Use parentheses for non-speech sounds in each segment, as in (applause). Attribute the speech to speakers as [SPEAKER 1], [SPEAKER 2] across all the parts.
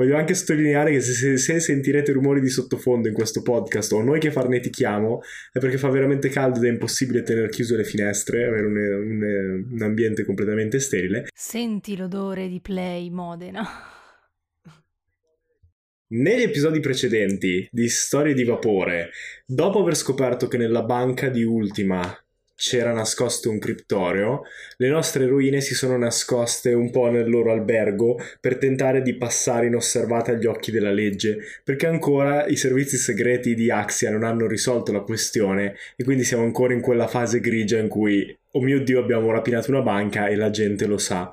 [SPEAKER 1] Voglio anche sottolineare che se, se, se, sentirete rumori di sottofondo in questo podcast o noi che farnetichiamo è perché fa veramente caldo ed è impossibile tenere chiuse le finestre, avere un, un, un ambiente completamente sterile.
[SPEAKER 2] Senti l'odore di Play Modena.
[SPEAKER 1] Negli episodi precedenti di Storie di Vapore, dopo aver scoperto che nella banca di Ultima c'era nascosto un criptorio, le nostre eroine si sono nascoste un po' nel loro albergo per tentare di passare inosservate agli occhi della legge, perché ancora i servizi segreti di Axia non hanno risolto la questione e quindi siamo ancora in quella fase grigia in cui, oh mio Dio, abbiamo rapinato una banca e la gente lo sa.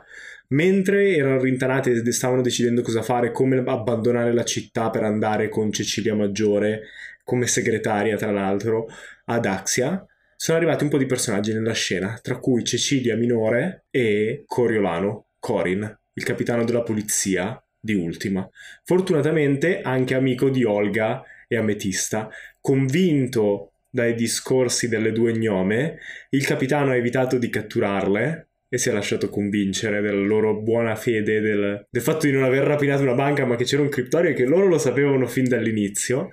[SPEAKER 1] Mentre erano rintanati e stavano decidendo cosa fare, come abbandonare la città per andare con Cecilia Maggiore, come segretaria tra l'altro, ad Axia, sono arrivati un po' di personaggi nella scena, tra cui Cecilia Minore e Coriolano, Corin, il capitano della polizia di Ultima. Fortunatamente anche amico di Olga e Ametista, convinto dai discorsi delle due gnome, il capitano ha evitato di catturarle e si è lasciato convincere della loro buona fede, del, del fatto di non aver rapinato una banca ma che c'era un criptorio e che loro lo sapevano fin dall'inizio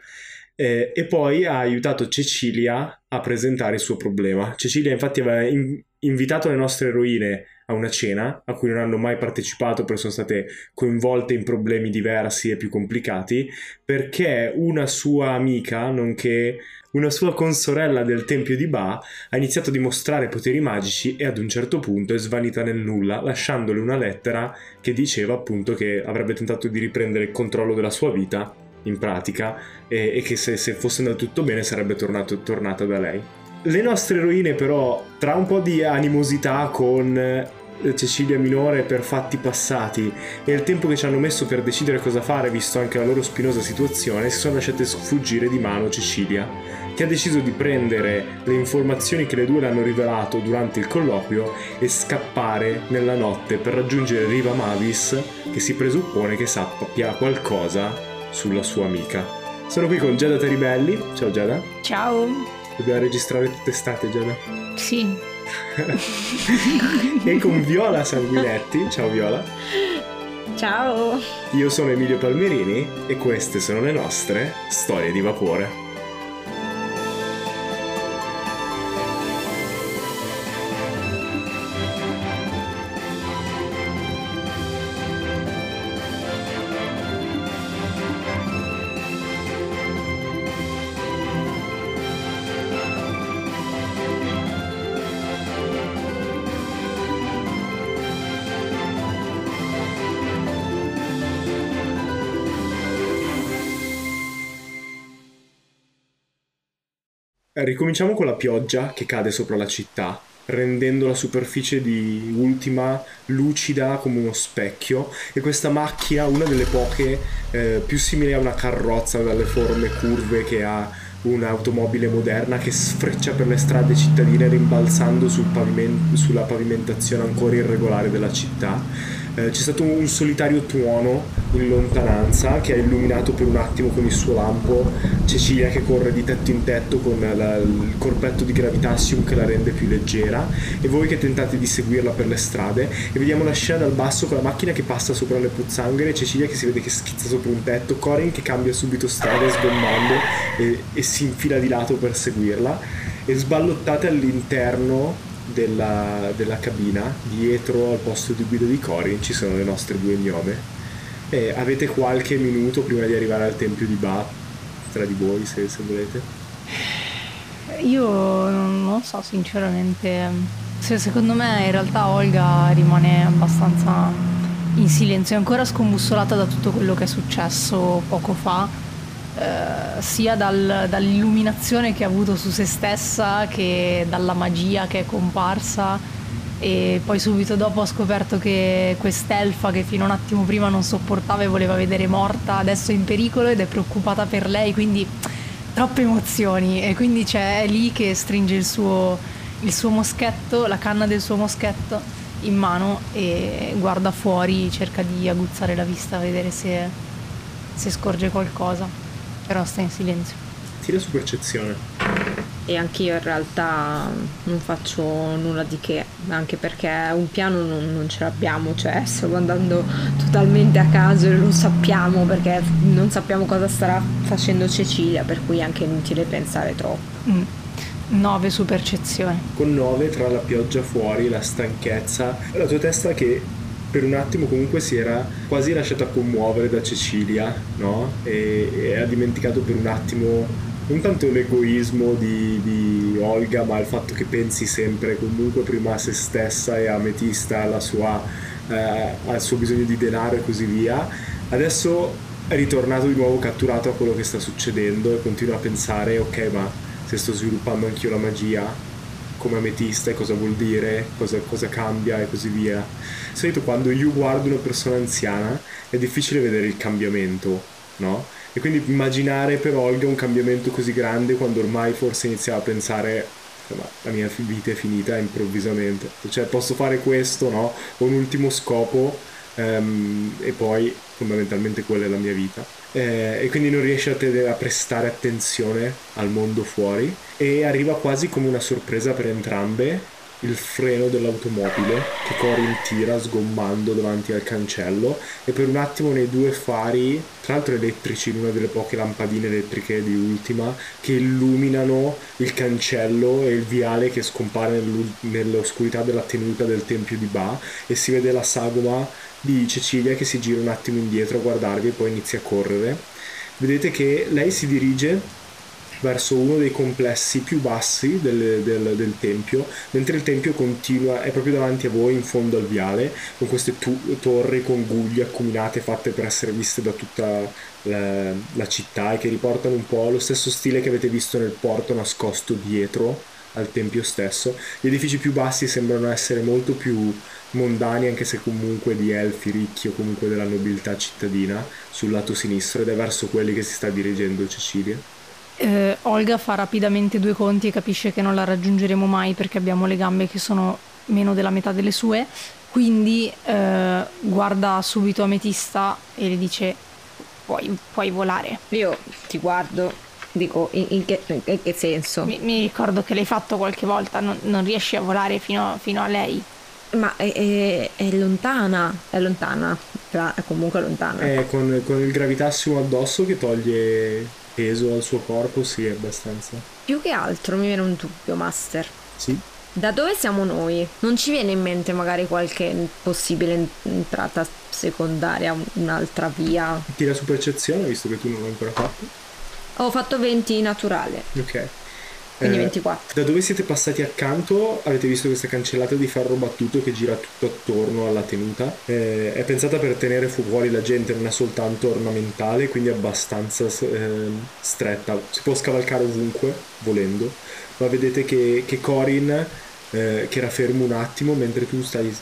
[SPEAKER 1] eh, e poi ha aiutato Cecilia a presentare il suo problema. Cecilia infatti aveva in- invitato le nostre eroine a una cena a cui non hanno mai partecipato perché sono state coinvolte in problemi diversi e più complicati perché una sua amica, nonché una sua consorella del tempio di Ba, ha iniziato a dimostrare poteri magici e ad un certo punto è svanita nel nulla, lasciandole una lettera che diceva appunto che avrebbe tentato di riprendere il controllo della sua vita in pratica e, e che se, se, fosse andato tutto bene sarebbe tornato, tornata da lei. Le nostre eroine però, tra un po' di animosità con eh, Cecilia Minore per fatti passati e il tempo che ci hanno messo per decidere cosa fare, visto anche la loro spinosa situazione, si sono lasciate sfuggire di mano Cecilia, che ha deciso di prendere le informazioni che le due le hanno rivelato durante il colloquio e scappare nella notte per raggiungere Riva Mavis, che si presuppone che sappia qualcosa sulla sua amica. Sono qui con Giada Teribelli. Ciao Giada.
[SPEAKER 2] Ciao.
[SPEAKER 1] Dobbiamo registrare tutte estate, Giada.
[SPEAKER 2] Sì. (laughs)
[SPEAKER 1] e con Viola Sanguinetti. Ciao Viola.
[SPEAKER 3] Ciao.
[SPEAKER 1] Io sono Emilio Palmerini e queste sono le nostre storie di vapore. Ricominciamo con la pioggia che cade sopra la città, rendendo la superficie di Ultima lucida come uno specchio e questa macchina, una delle poche eh, più simili a una carrozza dalle forme curve che ha un'automobile moderna che sfreccia per le strade cittadine rimbalzando sul pavimento, sulla pavimentazione ancora irregolare della città eh, c'è stato un solitario tuono in lontananza che ha illuminato per un attimo con il suo lampo Cecilia che corre di tetto in tetto con la, il corpetto di Gravitassium che la rende più leggera. E voi che tentate di seguirla per le strade. E vediamo la scena dal basso con la macchina che passa sopra le pozzanghere Cecilia che si vede che schizza sopra un tetto Corin che cambia subito strada sgommando e, e si infila di lato per seguirla. E sballottate all'interno della, della, cabina, dietro al posto di guida di Corin ci sono le nostre due gnome. E avete qualche minuto prima di arrivare al tempio di Ba tra di voi se, se volete?
[SPEAKER 2] Io non lo so sinceramente. Se, secondo me in realtà Olga rimane abbastanza in silenzio, è ancora scombussolata da tutto quello che è successo poco fa eh, sia dal, dall'illuminazione che ha avuto su se stessa che dalla magia che è comparsa. E poi subito dopo ha scoperto che quest'elfa che fino a un attimo prima non sopportava e voleva vedere morta adesso è in pericolo ed è preoccupata per lei quindi troppe emozioni. E quindi c'è lì che stringe il suo, il suo moschetto la canna del suo moschetto in mano e guarda fuori cerca di aguzzare la vista vedere se, se scorge qualcosa però sta in silenzio.
[SPEAKER 1] Tira su percezione.
[SPEAKER 3] E anch'io in realtà non faccio nulla di che, anche perché un piano non, non ce l'abbiamo, cioè stiamo andando totalmente a caso e lo sappiamo perché non sappiamo cosa starà facendo Cecilia, per cui è anche inutile pensare troppo.
[SPEAKER 2] Mm. 9 su percezione.
[SPEAKER 1] Con 9 tra la pioggia fuori, la stanchezza, la tua testa che per un attimo comunque si era quasi lasciata commuovere da Cecilia, no? E, e ha dimenticato per un attimo non tanto l'egoismo di, di, Olga, ma il fatto che pensi sempre comunque prima a se stessa e a Ametista, alla sua, eh, al suo bisogno di denaro e così via. Adesso è ritornato di nuovo catturato a quello che sta succedendo e continua a pensare, ok, ma se sto sviluppando anch'io la magia, come ametista e cosa vuol dire, cosa, cosa cambia e così via. Solito quando io guardo una persona anziana è difficile vedere il cambiamento, no? E quindi immaginare per Olga un cambiamento così grande quando ormai forse iniziava a pensare insomma, la mia vita è finita improvvisamente. Cioè posso fare questo, no? Ho un ultimo scopo um, e poi fondamentalmente quella è la mia vita. Eh, e quindi non riesce a, te- a prestare attenzione al mondo fuori e arriva quasi come una sorpresa per entrambe il freno dell'automobile che Corin tira sgommando davanti al cancello e per un attimo nei due fari, tra l'altro elettrici, in una delle poche lampadine elettriche di Ultima, che illuminano il cancello e il viale che scompare nell'oscurità della tenuta del tempio di Ba e si vede la sagoma di Cecilia che si gira un attimo indietro a guardarvi e poi inizia a correre. Vedete che lei si dirige verso uno dei complessi più bassi del, del, del, tempio, mentre il tempio continua, è proprio davanti a voi in fondo al viale, con queste tu- torri con guglie accuminate fatte per essere viste da tutta la, la città e che riportano un po' lo stesso stile che avete visto nel porto nascosto dietro al tempio stesso. Gli edifici più bassi sembrano essere molto più mondani, anche se comunque di elfi ricchi o comunque della nobiltà cittadina, sul lato sinistro ed è verso quelli che si sta dirigendo Cecilia.
[SPEAKER 2] Eh, Olga fa rapidamente due conti e capisce che non la raggiungeremo mai perché abbiamo le gambe che sono meno della metà delle sue, quindi eh, guarda subito Ametista e le dice puoi, puoi volare.
[SPEAKER 3] Io ti guardo, dico in, in, che, in che, senso?
[SPEAKER 2] Mi, mi, ricordo che l'hai fatto qualche volta, non, non riesci a volare fino, fino a lei.
[SPEAKER 3] Ma è, è, è, lontana, è lontana, è comunque lontana.
[SPEAKER 1] È con, con il gravitassimo addosso che toglie peso al suo corpo, sì, è abbastanza.
[SPEAKER 3] Più che altro mi viene un dubbio, Master.
[SPEAKER 1] Sì.
[SPEAKER 3] Da dove siamo noi? Non ci viene in mente magari qualche possibile entrata secondaria, un'altra via?
[SPEAKER 1] Tira su percezione, visto che tu non l'hai ancora fatto.
[SPEAKER 3] Ho fatto 20 naturale.
[SPEAKER 1] Ok.
[SPEAKER 3] Quindi eh, 24.
[SPEAKER 1] Da dove siete passati accanto avete visto questa cancellata di ferro battuto che gira tutto attorno alla tenuta. Eh, è pensata per tenere fuori la gente, non è soltanto ornamentale, quindi è abbastanza eh, stretta. Si può scavalcare ovunque, volendo. Ma vedete che, che Corin, eh, che era fermo un attimo mentre tu stai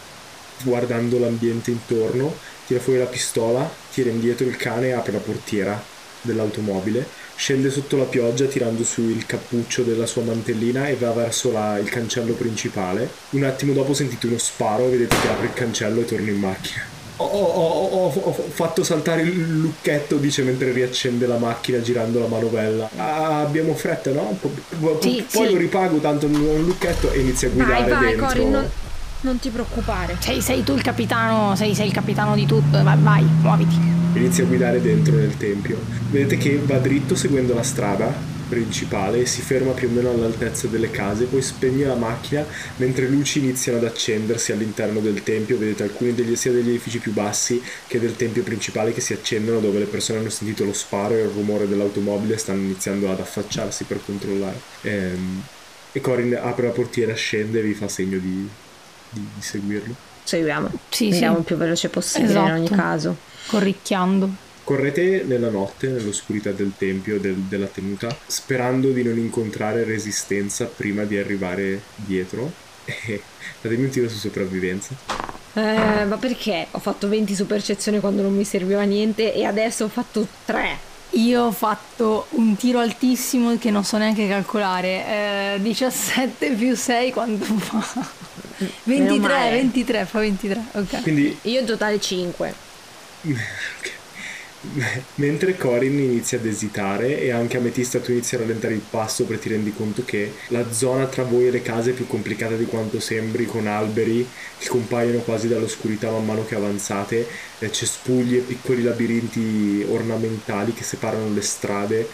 [SPEAKER 1] guardando l'ambiente intorno, tira fuori la pistola, tira indietro il cane e apre la portiera dell'automobile scende sotto la pioggia tirando su il cappuccio della sua mantellina e va verso la, il cancello principale. Un attimo dopo sentite uno sparo e vedete che apre il cancello e torna in macchina. Ho, ho, ho, ho, fatto saltare il lucchetto, dice mentre riaccende la macchina girando la manovella. Ah, abbiamo fretta, no? Po- sì, poi sì. lo ripago, tanto un lucchetto e inizia a guidare
[SPEAKER 3] vai, vai,
[SPEAKER 1] dentro.
[SPEAKER 3] Cory, non, non, ti preoccupare.
[SPEAKER 2] Sei, sei, tu il capitano, sei, sei il capitano di tutto. Vai, vai muoviti
[SPEAKER 1] inizia a guidare dentro nel tempio. Vedete che va dritto seguendo la strada principale e si ferma più o meno all'altezza delle case, poi spegne la macchina mentre luci iniziano ad accendersi all'interno del tempio. Vedete alcuni degli, sia degli edifici più bassi che del tempio principale che si accendono dove le persone hanno sentito lo sparo e il rumore dell'automobile e stanno iniziando ad affacciarsi per controllare. E, ehm, e Corin apre la portiera, scende e vi fa segno di, di, di seguirlo.
[SPEAKER 3] Seguiamo.
[SPEAKER 2] Sì,
[SPEAKER 3] Andiamo
[SPEAKER 2] sì.
[SPEAKER 3] il più veloce possibile esatto. in ogni esatto. caso
[SPEAKER 2] corricchiando.
[SPEAKER 1] Correte nella notte, nell'oscurità del tempio, del, della tenuta, sperando di non incontrare resistenza prima di arrivare dietro. (laughs) E fatemi un tiro su sopravvivenza.
[SPEAKER 3] Eh, ma perché? Ho fatto 20 su percezione quando non mi serviva niente e adesso ho fatto 3.
[SPEAKER 2] Io ho fatto un tiro altissimo che non so neanche calcolare. Eh, 17 più 6 quanto fa? 23, 23, fa 23. Ok.
[SPEAKER 1] Quindi
[SPEAKER 3] io in totale 5.
[SPEAKER 1] Okay. (laughs) Mentre Corin inizia ad esitare e anche Ametista tu inizi a rallentare il passo perché ti rendi conto che la zona tra voi e le case è più complicata di quanto sembri, con alberi che compaiono quasi dall'oscurità man mano che avanzate, eh, cespugli e piccoli labirinti ornamentali che separano le strade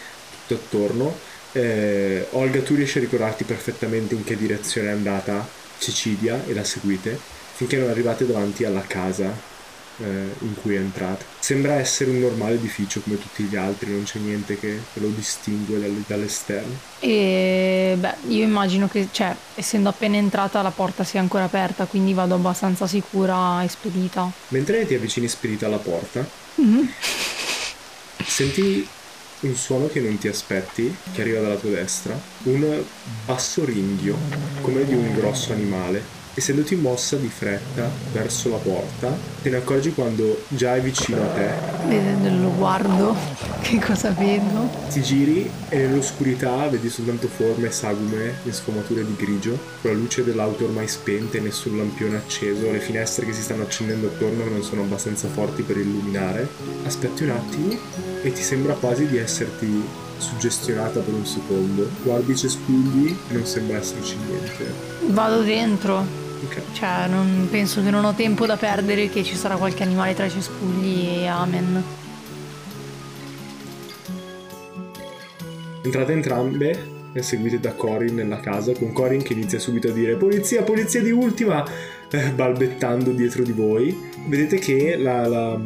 [SPEAKER 1] tutto attorno. Eh, Olga, tu riesci a ricordarti perfettamente in che direzione è andata Cecilia e la seguite finché non arrivate davanti alla casa eh, in cui è entrata. Sembra essere un normale edificio come tutti gli altri, non c'è niente che, che lo distingue dall- dall'esterno.
[SPEAKER 2] E beh, io immagino che, cioè, essendo appena entrata la porta sia ancora aperta, quindi vado abbastanza sicura e spedita.
[SPEAKER 1] Mentre ti avvicini spedita alla porta,
[SPEAKER 2] Mm-hmm.
[SPEAKER 1] senti un suono che non ti aspetti, che arriva dalla tua destra, un basso ringhio, come di un grosso animale. Essendoti mossa di fretta verso la porta, te ne accorgi quando già è vicino a te
[SPEAKER 2] lo guardo, che cosa vedo?
[SPEAKER 1] Ti giri e nell'oscurità vedi soltanto forme sagume e sfumature di grigio, con la luce dell'auto ormai spenta e nessun lampione acceso, le finestre che si stanno accendendo attorno che non sono abbastanza forti per illuminare. Aspetti un attimo e ti sembra quasi di esserti suggestionata per un secondo. Guardi i cespugli e non sembra esserci niente.
[SPEAKER 2] Vado dentro.
[SPEAKER 1] Ok.
[SPEAKER 2] Cioè, non, penso che non ho tempo da perdere, che ci sarà qualche animale tra i cespugli e amen.
[SPEAKER 1] Entrate entrambe e seguite da Corin nella casa, con Corin che inizia subito a dire Polizia, polizia di ultima! eh, balbettando dietro di voi. Vedete che la, la-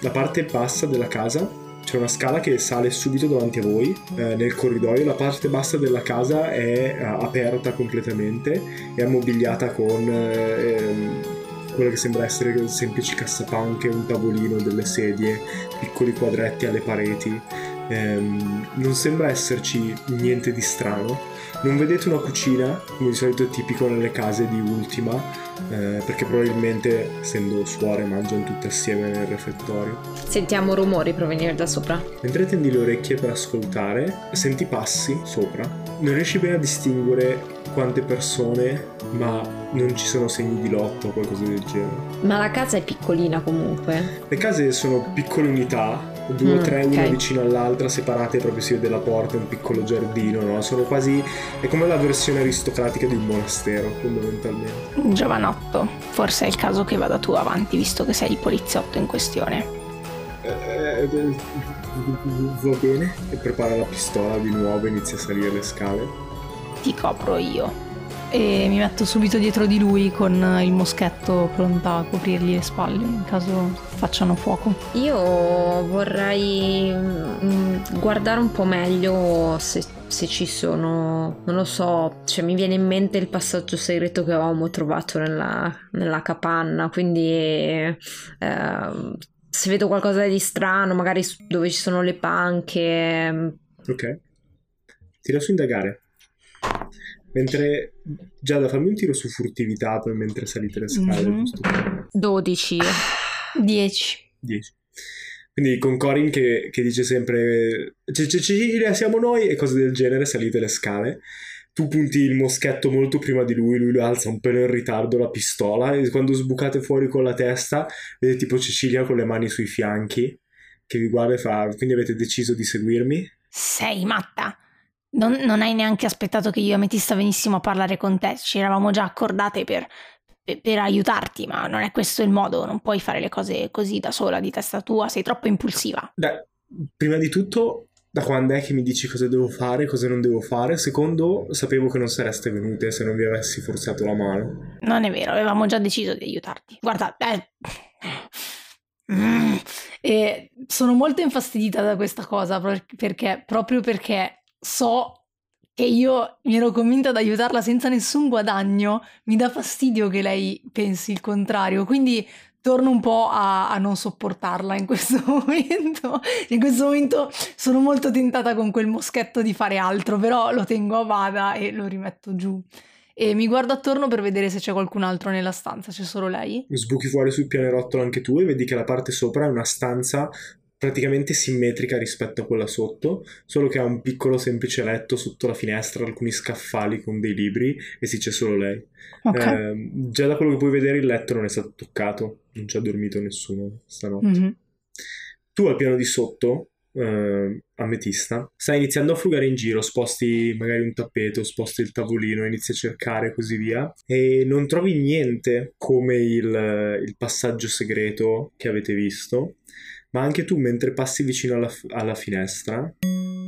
[SPEAKER 1] la parte bassa della casa c'è una scala che sale subito davanti a voi eh, nel corridoio. La parte bassa della casa è eh, aperta completamente, è ammobiliata con eh, ehm, quello che sembra essere semplici cassapanche, un tavolino, delle sedie, piccoli quadretti alle pareti. Ehm, non sembra esserci niente di strano. Non vedete una cucina, come di solito è tipico nelle case di ultima, eh, perché probabilmente, essendo suore, mangiano tutte assieme nel refettorio.
[SPEAKER 3] Sentiamo rumori provenire da sopra.
[SPEAKER 1] Mentre tendi le orecchie per ascoltare, senti passi sopra. Non riesci bene a distinguere quante persone, ma non ci sono segni di lotto o qualcosa del genere.
[SPEAKER 3] Ma la casa è piccolina comunque.
[SPEAKER 1] Le case sono piccole unità, due o
[SPEAKER 3] Mm,
[SPEAKER 1] tre, una
[SPEAKER 3] ok.
[SPEAKER 1] vicino all'altra, separate proprio si vede la porta, un piccolo giardino, no? Sono quasi... è come la versione aristocratica di un monastero, fondamentalmente.
[SPEAKER 2] Giovanotto, forse è il caso che vada tu avanti, visto che sei il poliziotto in questione.
[SPEAKER 1] Eh, eh, va bene. E prepara la pistola di nuovo e inizia a salire le scale.
[SPEAKER 2] Ti copro io. E mi metto subito dietro di lui con il moschetto pronta a coprirgli le spalle in caso facciano fuoco.
[SPEAKER 3] Io vorrei mm, guardare un po' meglio se, se ci sono, non lo so, cioè mi viene in mente il passaggio segreto che avevamo trovato nella, nella capanna, quindi ehm, se vedo qualcosa di strano, magari dove ci sono le panche, mm,
[SPEAKER 1] Ok. Tira su indagare. Mentre... Giada, fammi un tiro su furtività poi mentre salite le scale.
[SPEAKER 2] Mhm.
[SPEAKER 1] per-
[SPEAKER 3] 12.
[SPEAKER 2] 10.
[SPEAKER 1] 10. Quindi con Corin che, che dice sempre "C- C- Cecilia siamo noi e cose del genere, salite le scale. Tu punti il moschetto molto prima di lui, lui lo alza un pelo in ritardo la pistola e quando sbucate fuori con la testa vedete tipo Cecilia con le mani sui fianchi che vi guarda e fa quindi avete deciso di seguirmi?
[SPEAKER 2] Sei matta. Non, non hai neanche aspettato che io e Ametista venissimo a parlare con te. Ci eravamo già accordate per, per, per aiutarti, ma non è questo il modo. Non puoi fare le cose così da sola, di testa tua. Sei troppo impulsiva.
[SPEAKER 1] Da- prima di tutto, da quando è che mi dici cosa devo fare, cosa non devo fare? Secondo, sapevo che non sareste venute se non vi avessi forzato la mano.
[SPEAKER 2] Non è vero, avevamo già deciso di aiutarti. Guarda, eh. Mm. E sono molto infastidita da questa cosa per- perché proprio perché so che io mi ero convinta ad aiutarla senza nessun guadagno, mi dà fastidio che lei pensi il contrario, quindi torno un po' a, a non sopportarla in questo (laughs) momento. In questo momento sono molto tentata con quel moschetto di fare altro, però lo tengo a bada e lo rimetto giù. E mi guardo attorno per vedere se c'è qualcun altro nella stanza, c'è solo lei?
[SPEAKER 1] Sbuchi fuori sul pianerottolo anche tu e vedi che la parte sopra è una stanza praticamente simmetrica rispetto a quella sotto, solo che ha un piccolo semplice letto sotto la finestra, alcuni scaffali con dei libri e sì c'è solo lei.
[SPEAKER 2] Ok.
[SPEAKER 1] Eh, già da quello che puoi vedere il letto non è stato toccato, non ci ha dormito nessuno stanotte.
[SPEAKER 2] Mhm.
[SPEAKER 1] Tu al piano di sotto, eh, ametista, stai iniziando a frugare in giro, sposti magari un tappeto, sposti il tavolino, inizi a cercare e così via, e non trovi niente come il, il passaggio segreto che avete visto, ma anche tu mentre passi vicino alla, alla finestra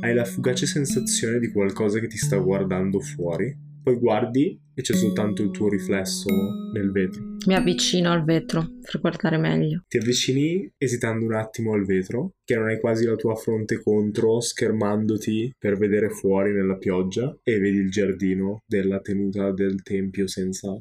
[SPEAKER 1] hai la fugace sensazione di qualcosa che ti sta guardando fuori. Poi guardi e c'è soltanto il tuo riflesso nel vetro.
[SPEAKER 3] Mi avvicino al vetro per guardare meglio.
[SPEAKER 1] Ti avvicini esitando un attimo al vetro, che non hai quasi la tua fronte contro, schermandoti per vedere fuori nella pioggia e vedi il giardino della tenuta del tempio senza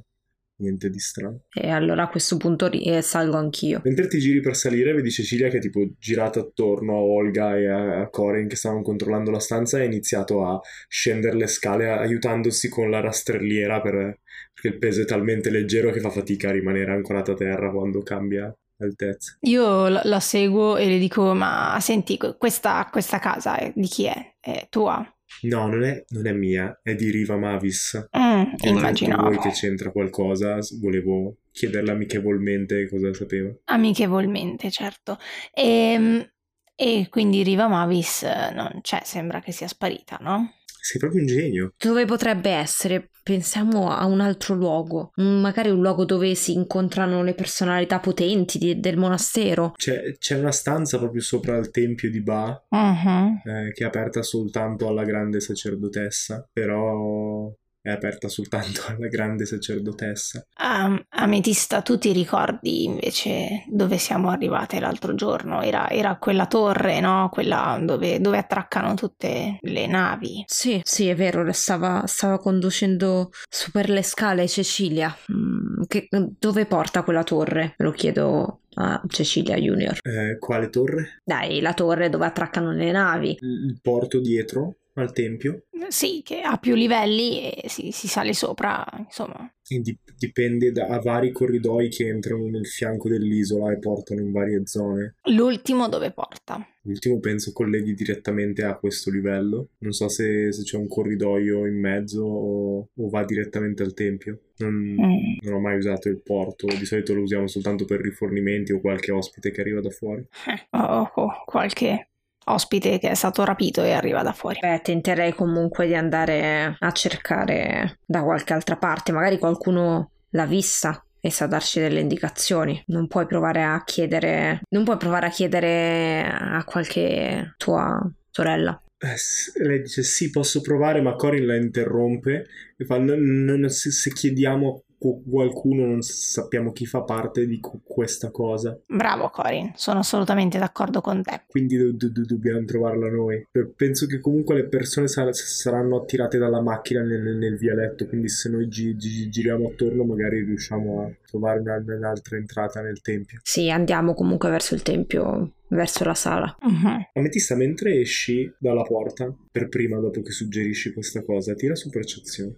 [SPEAKER 1] niente di strano.
[SPEAKER 3] E allora a questo punto ri- eh, salgo anch'io.
[SPEAKER 1] Mentre ti giri per salire, vedi Cecilia che è tipo girata attorno a Olga e a, a Corin che stavano controllando la stanza e ha iniziato a scendere le scale aiutandosi con la rastrelliera per, perché il peso è talmente leggero che fa fatica a rimanere ancorata a terra quando cambia altezza.
[SPEAKER 2] Io la, la seguo e le dico, ma senti, questa, questa casa è- di chi è? È tua?
[SPEAKER 1] No, non è, non è mia, è di Riva Mavis.
[SPEAKER 2] Mm, immaginavo.
[SPEAKER 1] Voi che c'entra qualcosa, volevo chiederle amichevolmente cosa sapeva.
[SPEAKER 2] Amichevolmente, certo. E, e quindi Riva Mavis eh, non c'è, sembra che sia sparita, no?
[SPEAKER 1] Sei proprio un genio.
[SPEAKER 3] Dove potrebbe essere? Pensiamo a un altro luogo, magari un luogo dove si incontrano le personalità potenti di- del monastero.
[SPEAKER 1] C'è, c'è una stanza proprio sopra il tempio di Ba
[SPEAKER 2] Mhm.
[SPEAKER 1] eh, che è aperta soltanto alla grande sacerdotessa, però è aperta soltanto (laughs) alla grande sacerdotessa.
[SPEAKER 2] Ah, Ametista, tu ti ricordi invece dove siamo arrivate l'altro giorno? Era, era quella torre, no? Quella dove, dove attraccano tutte le navi.
[SPEAKER 3] Sì, sì, è vero, stava, stava conducendo su per le scale Cecilia. Mm, che- dove porta quella torre? Lo chiedo a Cecilia Junior.
[SPEAKER 1] Eh, quale torre?
[SPEAKER 3] Dai, la torre dove attraccano le navi.
[SPEAKER 1] Il porto dietro al tempio?
[SPEAKER 2] Sì, che ha più livelli e si, si sale sopra, insomma.
[SPEAKER 1] E di- dipende da vari corridoi che entrano nel fianco dell'isola e portano in varie zone.
[SPEAKER 2] L'ultimo dove porta?
[SPEAKER 1] L'ultimo penso colleghi direttamente a questo livello. Non so se, se c'è un corridoio in mezzo o, o va direttamente al tempio. Non,
[SPEAKER 2] Mm.
[SPEAKER 1] non ho mai usato il porto, di solito lo usiamo soltanto per rifornimenti o qualche ospite che arriva da fuori.
[SPEAKER 2] Eh, oh, oh, qualche ospite che è stato rapito e arriva da fuori.
[SPEAKER 3] Beh, tenterei comunque di andare a cercare da qualche altra parte. Magari qualcuno l'ha vista e sa darci delle indicazioni. Non puoi provare a chiedere. Non puoi provare a chiedere a qualche tua sorella.
[SPEAKER 1] Eh, lei dice sì, posso provare, ma Corin la interrompe e fa "Non- non- se, se chiediamo qualcuno non sappiamo chi fa parte di questa cosa,
[SPEAKER 2] Bravo Corin, sono assolutamente d'accordo con te.
[SPEAKER 1] quindi do- do- do- dobbiamo trovarla noi. Penso che comunque le persone sar- saranno attirate dalla macchina nel, nel vialetto, quindi se noi gi- gi- giriamo attorno magari riusciamo a trovare una- un'altra entrata nel tempio.
[SPEAKER 3] Sì, andiamo comunque verso il tempio, verso la sala.
[SPEAKER 2] Mhm.
[SPEAKER 1] Ametista, mentre esci dalla porta, per prima dopo che suggerisci questa cosa, tira su percezione.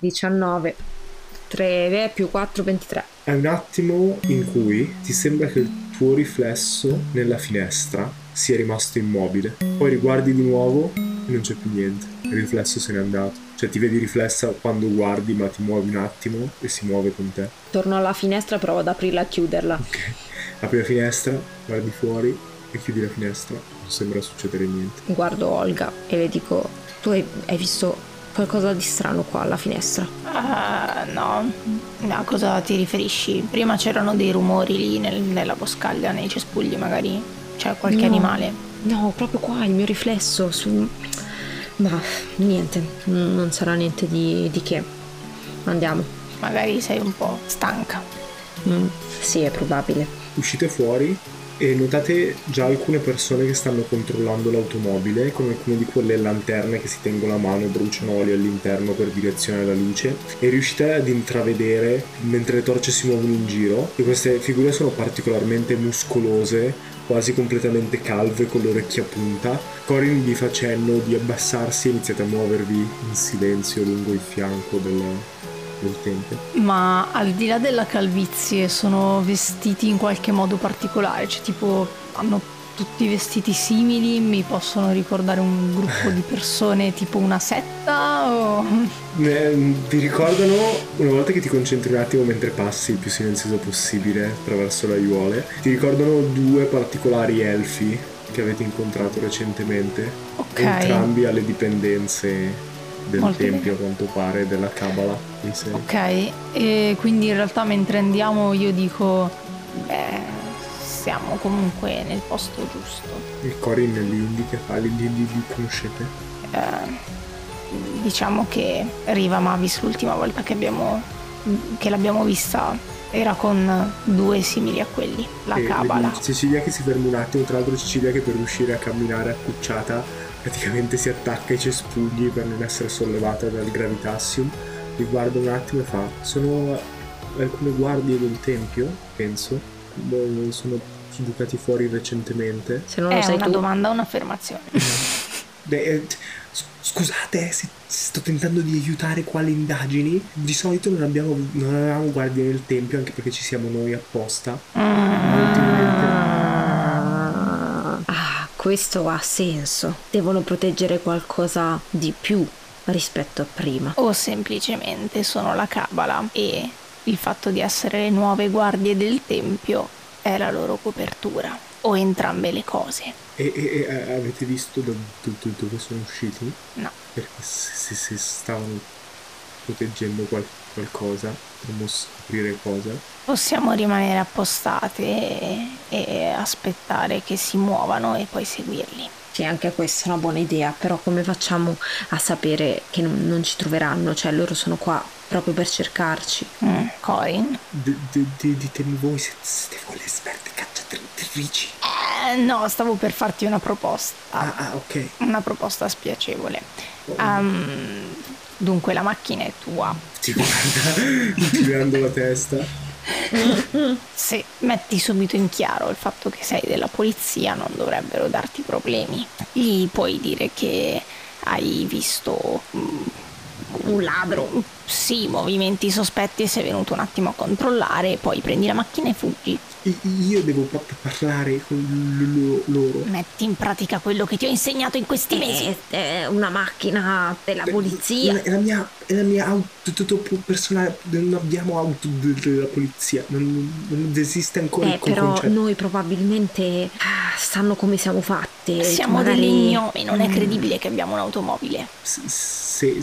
[SPEAKER 3] 19, 3 più 4, 23.
[SPEAKER 1] È un attimo in cui ti sembra che il tuo riflesso nella finestra sia rimasto immobile. Poi riguardi di nuovo e non c'è più niente. Il riflesso se n'è andato. Cioè ti vedi riflessa quando guardi, ma ti muovi un attimo e si muove con te.
[SPEAKER 3] Torno alla finestra, provo ad aprirla e chiuderla.
[SPEAKER 1] Apri la finestra, guardi fuori e chiudi la finestra. Non sembra succedere niente.
[SPEAKER 3] Guardo Olga e le dico: Tu hai, hai visto qualcosa di strano qua alla finestra?
[SPEAKER 2] Ah, no, a cosa ti riferisci? Prima c'erano dei rumori lì nel- nella boscaglia, nei cespugli magari. C'è qualche
[SPEAKER 3] No.
[SPEAKER 2] animale.
[SPEAKER 3] No, proprio qua, il mio riflesso. Su... Ma niente, non sarà niente di, di che. Andiamo.
[SPEAKER 2] Magari sei un po' stanca.
[SPEAKER 3] Mm, sì, è probabile.
[SPEAKER 1] Uscite fuori e notate già alcune persone che stanno controllando l'automobile con alcune di quelle lanterne che si tengono a mano e bruciano olio all'interno per direzionare la luce. E riuscite ad intravedere mentre le torce si muovono in giro che queste figure sono particolarmente muscolose quasi completamente calve con le orecchie a punta. Corin vi fa cenno di abbassarsi e iniziate a muovervi in silenzio lungo il fianco del, del tempio
[SPEAKER 2] Ma al di là della calvizie sono vestiti in qualche modo particolare, cioè tipo hanno tutti vestiti simili, mi possono ricordare un gruppo di persone tipo una setta o...
[SPEAKER 1] Eh, Ti ricordano, una volta che ti concentri un attimo mentre passi il più silenzioso possibile attraverso le aiuole, ti ricordano due particolari elfi che avete incontrato recentemente.
[SPEAKER 2] Ok.
[SPEAKER 1] Entrambi alle dipendenze del
[SPEAKER 2] Molto
[SPEAKER 1] tempio, a
[SPEAKER 2] bene.
[SPEAKER 1] quanto pare, della Kabbalah sé.
[SPEAKER 2] Ok, e quindi in realtà mentre andiamo io dico, beh, siamo comunque nel posto giusto.
[SPEAKER 1] Il Corin li indica, fa, li, li, li- conoscete?
[SPEAKER 2] Eh, diciamo che Riva Mavis l'ultima volta che, abbiamo, che l'abbiamo vista era con due simili a quelli, la
[SPEAKER 1] E
[SPEAKER 2] Kabbalah.
[SPEAKER 1] Cecilia che si ferma un attimo, tra l'altro Cecilia che per riuscire a camminare accucciata praticamente si attacca ai cespugli per non essere sollevata dal gravitassium. Li guarda un attimo e fa: Sono alcune guardie del tempio, penso. Boh, Sono bucati fuori recentemente.
[SPEAKER 3] Se non lo
[SPEAKER 2] È
[SPEAKER 3] sai
[SPEAKER 2] una
[SPEAKER 3] tu.
[SPEAKER 2] domanda o un'affermazione? (laughs)
[SPEAKER 1] Beh, eh, scusate, se sto tentando di aiutare qua le indagini. Di solito non abbiamo non avevamo guardie nel tempio, anche perché ci siamo noi apposta. Ma ultimamente.
[SPEAKER 3] Ah, questo ha senso. Devono proteggere qualcosa di più rispetto a prima.
[SPEAKER 2] o semplicemente sono la Kabbalah e il fatto di essere le nuove guardie del tempio è la loro copertura, o entrambe le cose.
[SPEAKER 1] E, e- e, eh, avete visto da, dove sono usciti?
[SPEAKER 2] No.
[SPEAKER 1] Perché se, se- se stavano proteggendo qual- qualcosa, potremmo scoprire cosa.
[SPEAKER 2] Possiamo rimanere appostate e, e aspettare che si muovano e poi seguirli.
[SPEAKER 3] Sì, anche questa è una buona idea, però come facciamo a sapere che non, non ci troveranno? Cioè, loro sono qua proprio per cercarci.
[SPEAKER 2] Mm, Corin?
[SPEAKER 1] D- d- d- ditemi voi se siete voi le esperte cacciatrici.
[SPEAKER 2] Eh, no, stavo per farti una proposta.
[SPEAKER 1] Ah, ah, ok.
[SPEAKER 2] Una proposta spiacevole. Ehm, dunque, la macchina è tua.
[SPEAKER 1] Ti guarda, (laughs) inclinando la testa. (laughs)
[SPEAKER 2] Se metti subito in chiaro il fatto che sei della polizia, non dovrebbero darti problemi. Gli puoi dire che hai visto. Mm, un ladro. Sì, movimenti sospetti e sei venuto un attimo a controllare, poi prendi la macchina e fuggi.
[SPEAKER 1] Io devo pa- parlare con loro.
[SPEAKER 2] Metti in pratica quello che ti ho insegnato in questi mesi.
[SPEAKER 3] È, è una macchina della polizia.
[SPEAKER 1] È la mia, è la mia auto tutto personale. Non abbiamo auto de- della polizia. Non, non esiste ancora
[SPEAKER 3] Eh,
[SPEAKER 1] il
[SPEAKER 3] però
[SPEAKER 1] concetto.
[SPEAKER 3] noi probabilmente ah, sanno come siamo fatte.
[SPEAKER 2] Siamo
[SPEAKER 3] magari-
[SPEAKER 2] degli gnomi, non è credibile che abbiamo un'automobile.
[SPEAKER 1] Se, se-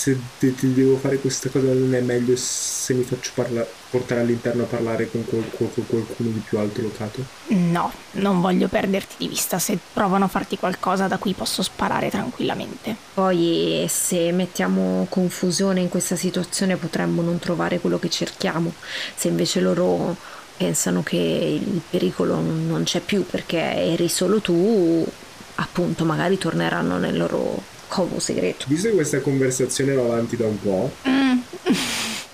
[SPEAKER 1] se devo fare questa cosa, non è meglio se mi faccio parla- portare all'interno a parlare con qual- qual- con qualcuno di più alto locato?
[SPEAKER 2] No, non voglio perderti di vista. Se provano a farti qualcosa da cui posso sparare tranquillamente.
[SPEAKER 3] Poi se mettiamo confusione in questa situazione potremmo non trovare quello che cerchiamo. Se invece loro pensano che il pericolo non c'è più perché eri solo tu, appunto magari torneranno nel loro covo segreto.
[SPEAKER 1] Visto che questa conversazione va avanti da un po',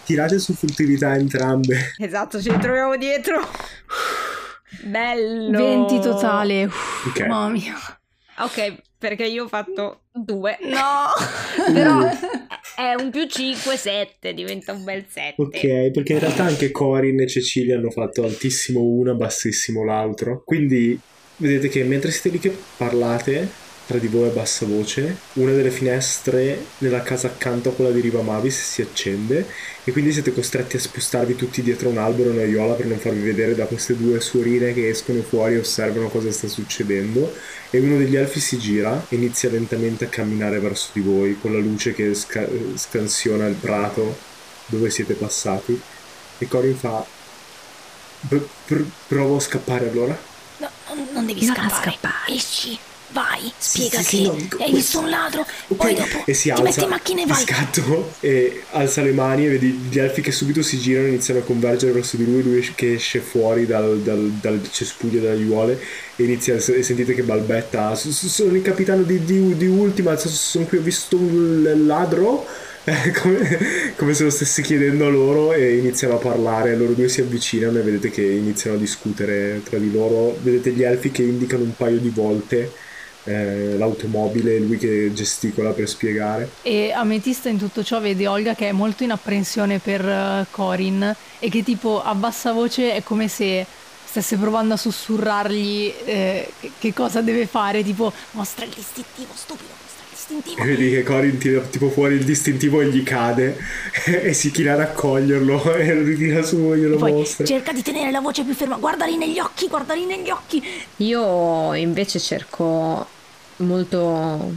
[SPEAKER 1] tirate su furtività entrambe.
[SPEAKER 3] Esatto, ci ritroviamo dietro. Bello.
[SPEAKER 2] 20 totale. Uff,
[SPEAKER 1] Ok.
[SPEAKER 2] Mamma mia.
[SPEAKER 3] Ok, perché io ho fatto due.
[SPEAKER 2] No. (laughs)
[SPEAKER 3] Però è un più 5, 7, diventa un bel 7.
[SPEAKER 1] Ok, perché in realtà anche Corin e Cecilia hanno fatto altissimo una, bassissimo l'altro. Quindi vedete che mentre siete lì che parlate tra di voi a bassa voce, una delle finestre nella casa accanto a quella di Riva Mavis si accende e quindi siete costretti a spostarvi tutti dietro un albero in aiuola per non farvi vedere da queste due suorine che escono fuori e osservano cosa sta succedendo e uno degli elfi si gira e inizia lentamente a camminare verso di voi con la luce che sca- scansiona il prato dove siete passati e Corin fa "Pr- pr- provo a scappare allora
[SPEAKER 2] No, non- non devi
[SPEAKER 3] Non
[SPEAKER 2] scappare.
[SPEAKER 3] scappare.
[SPEAKER 2] Esci, vai, spiega
[SPEAKER 1] sì, sì, dico
[SPEAKER 2] hai visto un ladro,
[SPEAKER 1] Ok,
[SPEAKER 2] poi dopo
[SPEAKER 1] e si
[SPEAKER 2] ti metti
[SPEAKER 1] alza
[SPEAKER 2] in macchina e vai.
[SPEAKER 1] scatto e alza le mani e vedi gli elfi che subito si girano e iniziano a convergere verso di lui lui che esce fuori dal, dal, dal cespuglio delle aiuole e inizia e sentite che balbetta "S- s- sono il capitano di, di, di Ultima sono qui ho visto un ladro (laughs) Eh, come, come se lo stesse chiedendo a loro e iniziano a parlare loro due si avvicinano e vedete che iniziano a discutere tra di loro vedete gli elfi che indicano un paio di volte eh, l'automobile lui che gesticola per spiegare
[SPEAKER 2] E Ametista in tutto ciò vede Olga che è molto in apprensione per eh, Corin e che tipo a bassa voce è come se stesse provando a sussurrargli eh, che, che cosa deve fare, tipo mostra il distintivo stupido, mostra il distintivo.
[SPEAKER 1] E vedi che Corin tira tipo fuori il distintivo e gli cade (laughs) e si china a raccoglierlo (laughs) e lo ritira su e glielo
[SPEAKER 2] Poi
[SPEAKER 1] mostra.
[SPEAKER 2] cerca di tenere la voce più ferma. Guardali negli occhi, guardali negli occhi.
[SPEAKER 3] Io invece cerco molto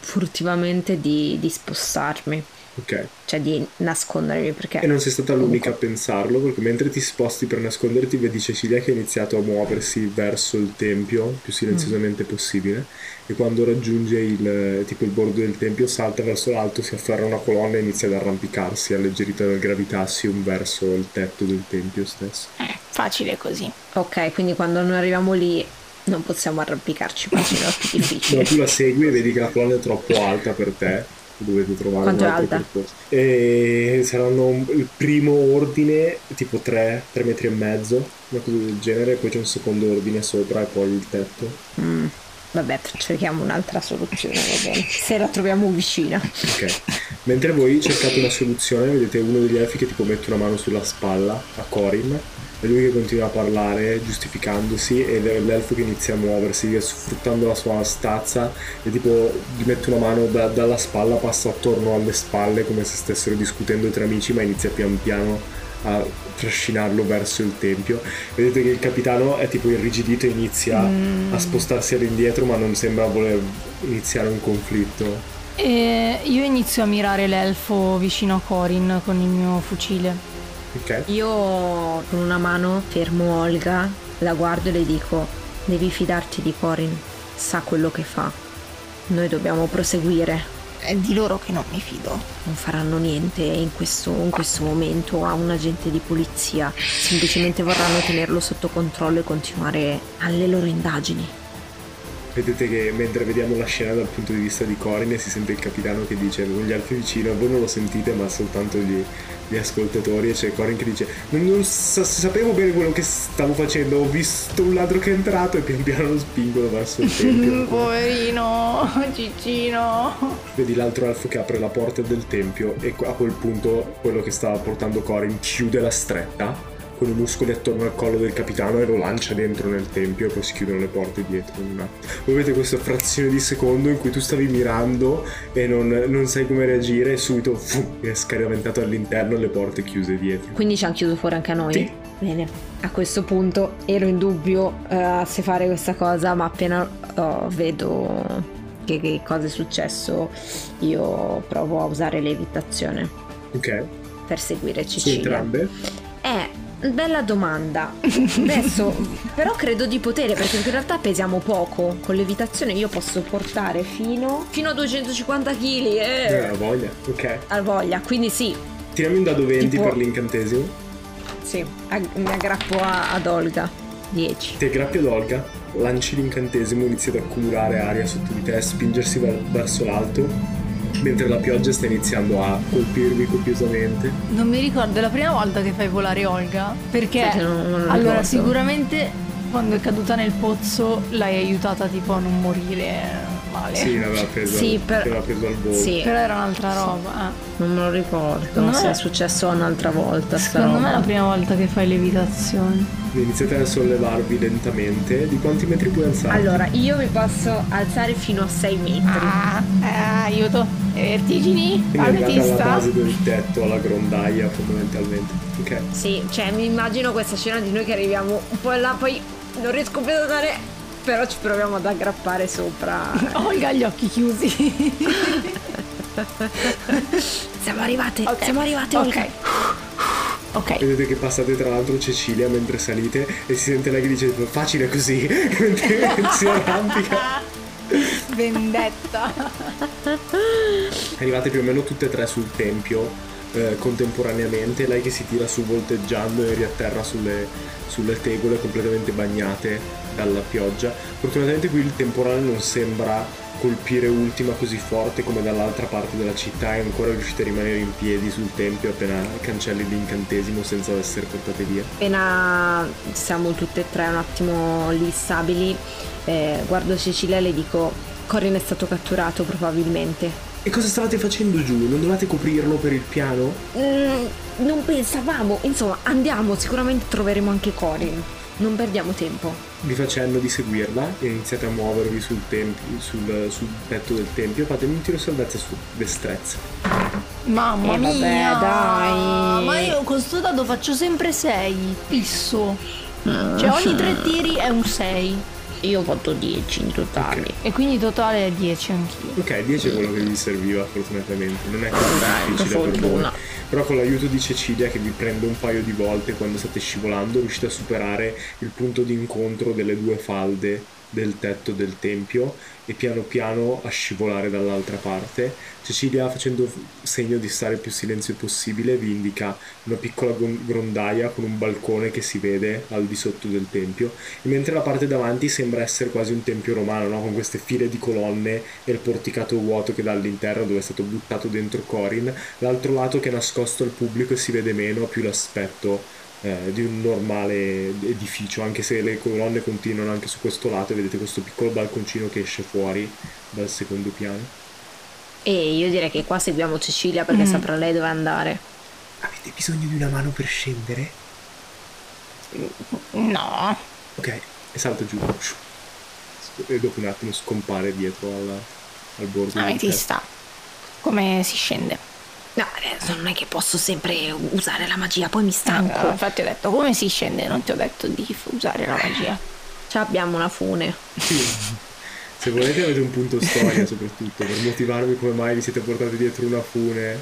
[SPEAKER 3] furtivamente di, di spostarmi,
[SPEAKER 1] Ok.
[SPEAKER 3] cioè di nascondermi perché...
[SPEAKER 1] E non sei stata l'unica a pensarlo, perché mentre ti sposti per nasconderti, vedi Cecilia che ha iniziato a muoversi verso il tempio più silenziosamente possibile. E quando raggiunge il, tipo il bordo del tempio, salta verso l'alto, si afferra a una colonna e inizia ad arrampicarsi, alleggerita dal gravitassium verso il tetto del tempio stesso.
[SPEAKER 2] Eh, facile così.
[SPEAKER 3] Ok, quindi quando noi arriviamo lì non possiamo arrampicarci, facile, è più
[SPEAKER 1] No,
[SPEAKER 3] difficile.
[SPEAKER 1] tu la segui e vedi che la colonna è troppo alta per te. Dovete trovare
[SPEAKER 3] Quanto
[SPEAKER 1] un
[SPEAKER 3] è
[SPEAKER 1] altro
[SPEAKER 3] alta?
[SPEAKER 1] percorso. E saranno il primo ordine, tipo 3, 3 metri e mezzo, una cosa del genere, poi c'è un secondo ordine sopra e poi il tetto.
[SPEAKER 3] Mm, Vabbè, cerchiamo un'altra soluzione. Se la troviamo vicina.
[SPEAKER 1] Ok. Mentre voi cercate una soluzione, vedete uno degli elfi che tipo mette una mano sulla spalla a Corin. E lui che continua a parlare, giustificandosi, e l- l'elfo che inizia a muoversi, sfruttando la sua stazza, e tipo gli mette una mano da- dalla spalla, passa attorno alle spalle come se stessero discutendo tra amici, ma inizia pian piano a trascinarlo verso il tempio. Vedete che il capitano è tipo irrigidito e inizia a spostarsi all'indietro, ma non sembra voler iniziare un conflitto.
[SPEAKER 2] E io inizio a mirare l'elfo vicino a Corin con il mio fucile.
[SPEAKER 1] Ok?
[SPEAKER 3] Io con una mano fermo Olga, la guardo e le dico: Devi fidarti di Corin, sa quello che fa. Noi dobbiamo proseguire.
[SPEAKER 2] È di loro che non mi fido.
[SPEAKER 3] Non faranno niente in questo, in questo momento a un agente di polizia. Semplicemente vorranno tenerlo sotto controllo e continuare alle loro indagini.
[SPEAKER 1] Vedete che mentre vediamo la scena dal punto di vista di Corin si sente il capitano che dice con gli altri vicino, voi non lo sentite ma soltanto gli, gli ascoltatori e c'è Corin che dice non, non sa- sapevo bene quello che stavo facendo, ho visto un ladro che è entrato e pian piano lo spingono verso il tempio. (laughs)
[SPEAKER 2] Poverino, (laughs) Cicino.
[SPEAKER 1] Vedi l'altro elfo che apre la porta del tempio e a quel punto quello che stava portando Corin chiude la stretta con i muscoli attorno al collo del capitano e lo lancia dentro nel tempio e poi si chiudono le porte dietro. in un attimo. Voi vedete questa frazione di secondo in cui tu stavi mirando e non, non sai come reagire e subito fu, è scaraventato all'interno le porte chiuse dietro.
[SPEAKER 3] Quindi ci hanno chiuso fuori anche a noi?
[SPEAKER 1] Sì.
[SPEAKER 3] Bene. A questo punto ero in dubbio eh, se fare questa cosa, ma appena oh, vedo che, che cosa è successo, io provo a usare l'evitazione
[SPEAKER 1] Ok?
[SPEAKER 3] per seguire
[SPEAKER 1] Su
[SPEAKER 3] Cecilia.
[SPEAKER 1] entrambe?
[SPEAKER 3] Eh, bella domanda. Adesso, (laughs) però credo di potere, perché in realtà pesiamo poco. Con l'evitazione io posso portare fino, fino a 250 kg.
[SPEAKER 1] Eh,
[SPEAKER 3] Eh.
[SPEAKER 1] la voglia. Ok.
[SPEAKER 3] Al voglia, quindi sì,
[SPEAKER 1] Tirami un dado 20
[SPEAKER 3] Tipo-
[SPEAKER 1] per l'incantesimo.
[SPEAKER 3] sì, ag- mi aggrappo a- ad Olga. 10.
[SPEAKER 1] Ti aggrappi ad Olga, lanci l'incantesimo, inizia ad accumulare aria sotto di te, spingersi ver- verso l'alto, mentre la pioggia sta iniziando a colpirvi copiosamente.
[SPEAKER 2] Non mi ricordo, è la prima volta che fai volare Olga? Perché
[SPEAKER 3] che non- non lo
[SPEAKER 2] allora
[SPEAKER 3] ricordo.
[SPEAKER 2] sicuramente quando è caduta nel pozzo l'hai aiutata tipo a non morire male.
[SPEAKER 1] Sì, l'aveva preso,
[SPEAKER 3] Sì, per-
[SPEAKER 1] l'aveva preso al volo.
[SPEAKER 3] Sì,
[SPEAKER 2] Però era un'altra roba. eh.
[SPEAKER 3] non me lo ricordo.
[SPEAKER 2] Secondo
[SPEAKER 3] se
[SPEAKER 2] me-
[SPEAKER 3] è successo un'altra volta.
[SPEAKER 2] Secondo me è la prima volta che fai levitazioni.
[SPEAKER 1] Iniziate a sollevarvi lentamente. Di quanti metri puoi alzare?
[SPEAKER 3] Allora, io mi posso alzare fino a 6 metri.
[SPEAKER 2] Ah, eh, aiuto. E vertigini?
[SPEAKER 1] Quindi alla base del tetto, alla grondaia fondamentalmente. Ok.
[SPEAKER 3] Sì, cioè mi immagino questa scena di noi che arriviamo un po' là, poi non riesco più ad andare, però ci proviamo ad aggrappare sopra. (laughs)
[SPEAKER 2] Olga ha gli occhi chiusi. (laughs)
[SPEAKER 3] Siamo arrivate,
[SPEAKER 2] Ok.
[SPEAKER 3] siamo arrivate,
[SPEAKER 2] Ok.
[SPEAKER 3] Olga.
[SPEAKER 2] Ok.
[SPEAKER 1] Vedete che passate tra l'altro Cecilia mentre salite e si sente lei che dice facile così mentre (laughs) si arrampica.
[SPEAKER 2] Vendetta.
[SPEAKER 1] Arrivate più o meno tutte e tre sul tempio eh, contemporaneamente, lei che si tira su volteggiando e riatterra sulle, sulle tegole completamente bagnate dalla pioggia. Fortunatamente qui il temporale non sembra colpire ultima così forte come dall'altra parte della città e ancora riuscite a rimanere in piedi sul tempio appena cancelli l'incantesimo senza essere portate via.
[SPEAKER 3] Appena siamo tutte e tre un attimo lì stabili, eh, guardo Cecilia e le dico, Corin è stato catturato probabilmente.
[SPEAKER 1] E cosa stavate facendo giù? Non dovevate coprirlo per il piano?
[SPEAKER 3] Mm, non pensavamo, insomma, andiamo, sicuramente troveremo anche Corin. non perdiamo tempo.
[SPEAKER 1] Vi facendo di seguirla e iniziate a muovervi sul, tempi- sul, sul tetto del tempio. Fatemi un tiro salvezza su destrezza.
[SPEAKER 2] Mamma
[SPEAKER 3] Eh, vabbè,
[SPEAKER 2] mia!
[SPEAKER 3] dai.
[SPEAKER 2] Ma io con sto dado faccio sempre 6, fisso. Cioè ogni tre tiri è un 6.
[SPEAKER 3] Io ho fatto 10 in totale.
[SPEAKER 1] Ok.
[SPEAKER 2] E quindi totale è 10 anch'io.
[SPEAKER 1] Ok, 10 è quello che vi serviva fortunatamente, non è così
[SPEAKER 3] che
[SPEAKER 1] difficile per voi.
[SPEAKER 3] fortuna.
[SPEAKER 1] Però con l'aiuto di Cecilia che vi prende un paio di volte quando state scivolando riuscite a superare il punto di incontro delle due falde del tetto del tempio e piano piano a scivolare dall'altra parte. Cecilia facendo segno di stare il più silenzio possibile vi indica una piccola grondaia con un balcone che si vede al di sotto del tempio e mentre la parte davanti sembra essere quasi un tempio romano no? con queste file di colonne e il porticato vuoto che dà all'interno dove è stato buttato dentro Corin l'altro lato che è nascosto al pubblico e si vede meno ha più l'aspetto eh, di un normale edificio anche se le colonne continuano anche su questo lato e vedete questo piccolo balconcino che esce fuori dal secondo piano
[SPEAKER 3] E io direi che qua seguiamo Cecilia perché
[SPEAKER 2] Mm.
[SPEAKER 3] saprà lei dove andare.
[SPEAKER 1] avete bisogno di una mano per scendere?
[SPEAKER 2] No.
[SPEAKER 1] ok e salta giù e dopo un attimo scompare dietro al, al bordo del tetto.
[SPEAKER 2] Ametista. Come si scende?
[SPEAKER 3] No, adesso non è che posso sempre usare la magia, poi mi
[SPEAKER 2] Ah,
[SPEAKER 3] stanco.
[SPEAKER 2] infatti ho detto come si scende, non ti ho detto di usare la magia.
[SPEAKER 3] Ci abbiamo una fune.
[SPEAKER 1] Se volete avete un punto storia soprattutto per motivarvi come mai vi siete portati dietro una fune.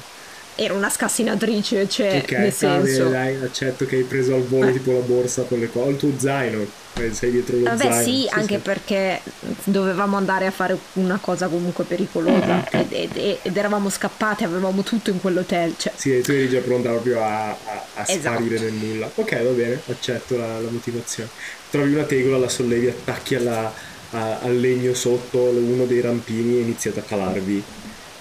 [SPEAKER 3] Era una scassinatrice, cioè,
[SPEAKER 1] ok,
[SPEAKER 3] nel senso.
[SPEAKER 1] dai, accetto che hai preso al volo
[SPEAKER 3] Eh.
[SPEAKER 1] tipo la borsa con le cose, il tuo zaino, eh, sei dietro lo
[SPEAKER 3] Vabbè,
[SPEAKER 1] zaino.
[SPEAKER 3] sì, anche perché dovevamo andare a fare una cosa comunque pericolosa ed, ed- ed eravamo scappati, avevamo tutto in quell'hotel. Cioè,
[SPEAKER 1] Sì, tu eri già pronta proprio a, a, a
[SPEAKER 3] Esatto.
[SPEAKER 1] sparire nel nulla. Ok, va bene, accetto la, la motivazione. Trovi una tegola, la sollevi, attacchi alla- a- al legno sotto uno dei rampini e iniziate a calarvi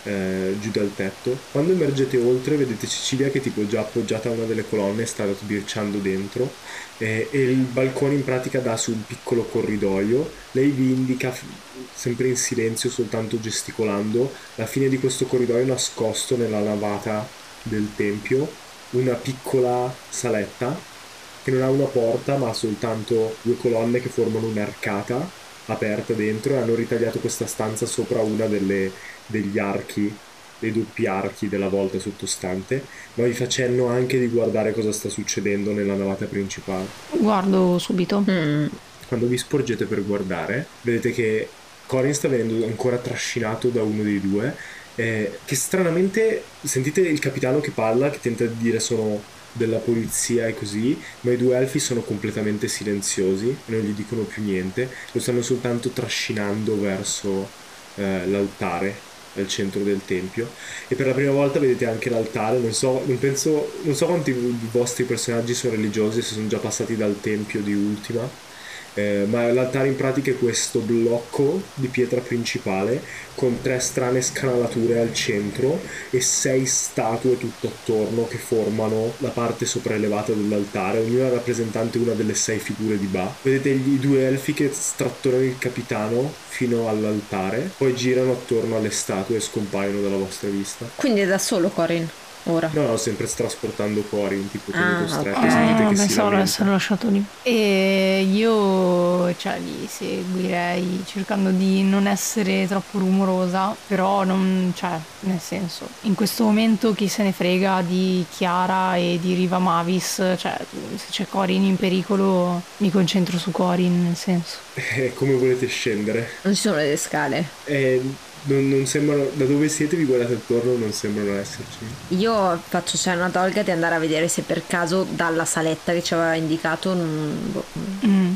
[SPEAKER 1] eh, giù dal tetto. Quando emergete oltre vedete Cecilia che tipo già appoggiata a una delle colonne sta sbirciando dentro eh, e il balcone in pratica dà su un piccolo corridoio. Lei vi indica sempre in silenzio, soltanto gesticolando, la fine di questo corridoio nascosto nella navata del tempio, una piccola saletta che non ha una porta ma ha soltanto due colonne che formano un'arcata aperta dentro e hanno ritagliato questa stanza sopra una delle, degli archi, dei doppi archi della volta sottostante, ma vi facendo anche di guardare cosa sta succedendo nella navata principale.
[SPEAKER 2] Guardo subito.
[SPEAKER 3] mm,
[SPEAKER 1] Quando vi sporgete per guardare, vedete che Corin sta venendo ancora trascinato da uno dei due, eh, che stranamente sentite il capitano che parla, che tenta di dire sono della polizia e così, ma i due elfi sono completamente silenziosi non gli dicono più niente, lo stanno soltanto trascinando verso eh, l'altare al centro del tempio e per la prima volta vedete anche l'altare. Non so, non penso, non so quanti vostri personaggi sono religiosi se sono già passati dal tempio di Ultima eh, ma l'altare in pratica è questo blocco di pietra principale con tre strane scanalature al centro e sei statue tutto attorno che formano la parte sopraelevata dell'altare, ognuna rappresentante una delle sei figure di Ba. Vedete i due elfi che strattonano il capitano fino all'altare, poi girano attorno alle statue e scompaiono dalla vostra vista.
[SPEAKER 3] quindi è da solo Corin, ora.
[SPEAKER 1] No, no, sempre trasportando Corin, tipo
[SPEAKER 3] Ah,
[SPEAKER 1] tenuto stretto,
[SPEAKER 3] ok.
[SPEAKER 1] sentite
[SPEAKER 2] Ah,
[SPEAKER 1] che si lamenta.
[SPEAKER 2] l'essere lasciato lì. E io cioè, li seguirei cercando di non essere troppo rumorosa, però non, cioè, nel senso, in questo momento chi se ne frega di Chiara e di Riva Mavis, cioè, se c'è Corin in pericolo mi concentro su Corin, nel senso.
[SPEAKER 1] Eh, (laughs) come volete scendere?
[SPEAKER 3] Non ci sono le scale.
[SPEAKER 1] Eh, non, non sembrano, da dove siete vi guardate attorno, non sembrano esserci.
[SPEAKER 3] Io faccio cenno ad Olga di andare a vedere se per caso dalla saletta che ci aveva indicato non, boh,
[SPEAKER 2] Mm.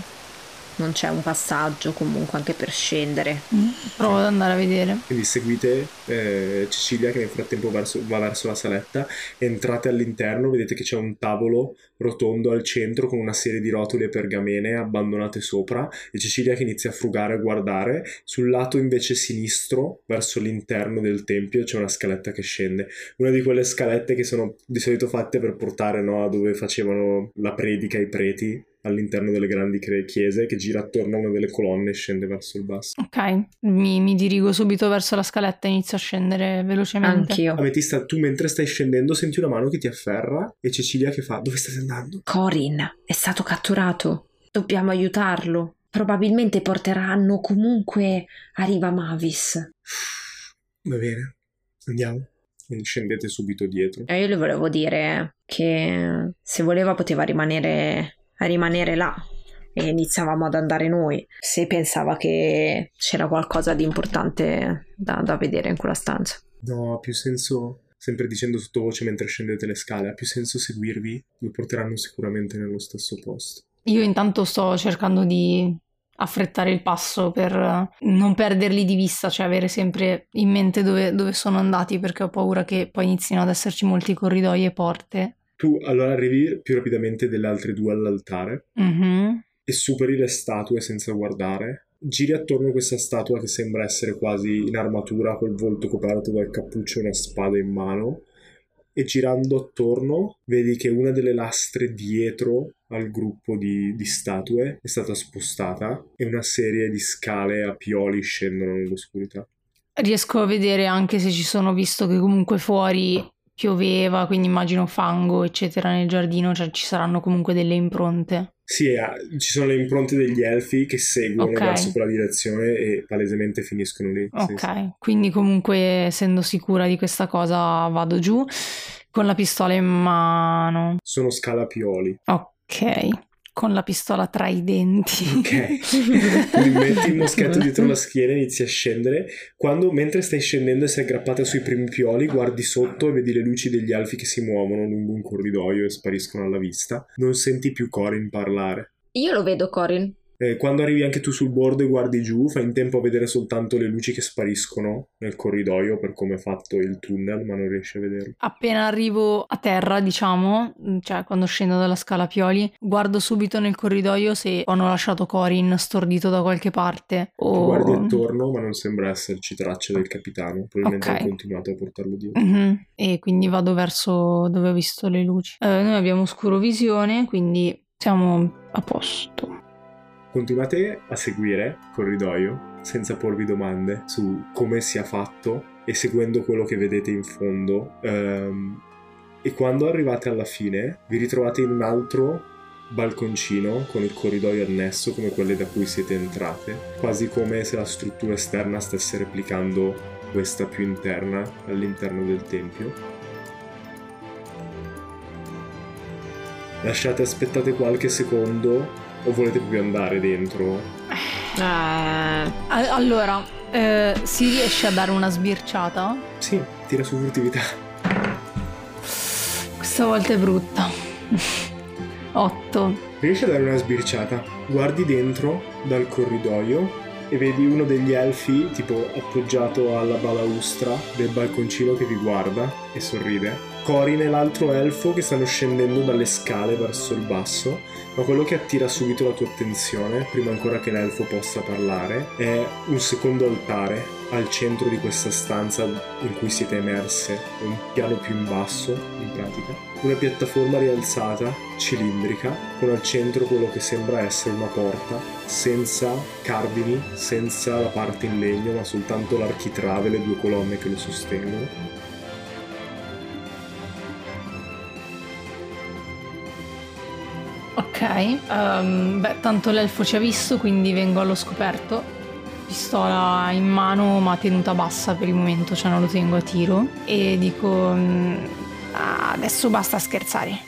[SPEAKER 3] Non c'è un passaggio comunque anche per scendere.
[SPEAKER 2] Mm. Provo ad andare a vedere.
[SPEAKER 1] Quindi seguite eh, Cecilia che nel frattempo verso- va verso la saletta, entrate all'interno, vedete che c'è un tavolo rotondo al centro con una serie di rotoli e pergamene abbandonate sopra e Cecilia che inizia a frugare e guardare. Sul lato invece sinistro, verso l'interno del tempio, c'è una scaletta che scende. Una di quelle scalette che sono di solito fatte per portare no, a dove facevano la predica i preti all'interno delle grandi chiese che gira attorno a una delle colonne e scende verso il basso.
[SPEAKER 2] Ok, mi, mi dirigo subito verso la scaletta e inizio a scendere velocemente.
[SPEAKER 3] Anch'io.
[SPEAKER 1] Ametista, tu mentre stai scendendo senti una mano che ti afferra e Cecilia che fa: Dove state andando?
[SPEAKER 3] Corin è stato catturato. Dobbiamo aiutarlo. Probabilmente porteranno comunque a riva Mavis. (sighs)
[SPEAKER 1] Va bene, andiamo. Scendete subito dietro.
[SPEAKER 3] E io le volevo dire che se voleva poteva rimanere, rimanere là e iniziavamo ad andare noi. Se pensava che c'era qualcosa di importante da, da vedere in quella stanza.
[SPEAKER 1] No, ha più senso, sempre dicendo sottovoce mentre scendete le scale, ha più senso seguirvi, vi porteranno sicuramente nello stesso posto.
[SPEAKER 2] Io intanto sto cercando di affrettare il passo per non perderli di vista, cioè avere sempre in mente dove, dove sono andati, perché ho paura che poi inizino ad esserci molti corridoi e porte.
[SPEAKER 1] Tu allora arrivi più rapidamente delle altre due all'altare
[SPEAKER 2] Mhm.
[SPEAKER 1] e superi le statue senza guardare. Giri attorno a questa statua che sembra essere quasi in armatura, col volto coperto dal cappuccio e una spada in mano. E girando attorno vedi che una delle lastre dietro al gruppo di, di statue è stata spostata e una serie di scale a pioli scendono nell'oscurità.
[SPEAKER 2] Riesco a vedere anche se ci sono, visto che comunque fuori pioveva, quindi immagino fango, eccetera, nel giardino, cioè ci saranno comunque delle impronte.
[SPEAKER 1] Sì, eh, ci sono le impronte degli elfi che seguono
[SPEAKER 2] Ok.
[SPEAKER 1] verso quella direzione e palesemente finiscono lì. Sì,
[SPEAKER 2] Ok,
[SPEAKER 1] sì.
[SPEAKER 2] quindi comunque essendo sicura di questa cosa vado giù con la pistola in mano.
[SPEAKER 1] Sono scalapioli.
[SPEAKER 2] Ok, con la pistola tra i denti.
[SPEAKER 1] Ok. (laughs) Quindi metti il moschetto dietro la schiena e inizi a scendere. Quando, mentre stai scendendo e sei aggrappata sui primi pioli, guardi sotto e vedi le luci degli alfi che si muovono lungo un corridoio e spariscono alla vista. Non senti più Corin parlare.
[SPEAKER 3] Io lo vedo, Corin.
[SPEAKER 1] Eh, quando arrivi anche tu sul bordo e guardi giù, fai in tempo a vedere soltanto le luci che spariscono nel corridoio per come è fatto il tunnel, ma non riesci a vederlo.
[SPEAKER 2] Appena arrivo a terra, diciamo, cioè quando scendo dalla scala pioli, guardo subito nel corridoio se hanno lasciato Corin stordito da qualche parte o...
[SPEAKER 1] guardi attorno, ma non sembra esserci tracce del capitano. Probabilmente
[SPEAKER 2] Ok.
[SPEAKER 1] hai continuato a portarlo dietro.
[SPEAKER 2] Mhm, E quindi vado verso dove ho visto le luci. Eh, noi abbiamo oscurovisione, quindi siamo a posto.
[SPEAKER 1] Continuate a seguire corridoio senza porvi domande su come sia fatto e seguendo quello che vedete in fondo. Ehm, e quando arrivate alla fine, vi ritrovate in un altro balconcino con il corridoio annesso come quelle da cui siete entrate, quasi come se la struttura esterna stesse replicando questa più interna all'interno del tempio. Lasciate, aspettate qualche secondo o volete proprio andare dentro?
[SPEAKER 3] Eh,
[SPEAKER 2] allora, eh, si riesce a dare una sbirciata?
[SPEAKER 1] Sì, tira su furtività.
[SPEAKER 2] Questa volta è brutta. 8.
[SPEAKER 1] Riesci a dare una sbirciata. Guardi dentro dal corridoio e vedi uno degli elfi, tipo appoggiato alla balaustra del balconcino che vi guarda e sorride. Corin e l'altro elfo che stanno scendendo dalle scale verso il basso, ma quello che attira subito la tua attenzione, prima ancora che l'elfo possa parlare, è un secondo altare al centro di questa stanza in cui siete emerse, un piano più in basso, in pratica. Una piattaforma rialzata, cilindrica, con al centro quello che sembra essere una porta, senza cardini, senza la parte in legno, ma soltanto l'architrave e le due colonne che lo sostengono.
[SPEAKER 2] Ok, ehm, beh, tanto l'elfo ci ha visto, quindi vengo allo scoperto. Pistola in mano, ma tenuta bassa per il momento, cioè non lo tengo a tiro. E dico: mm, "Ah, Adesso basta scherzare.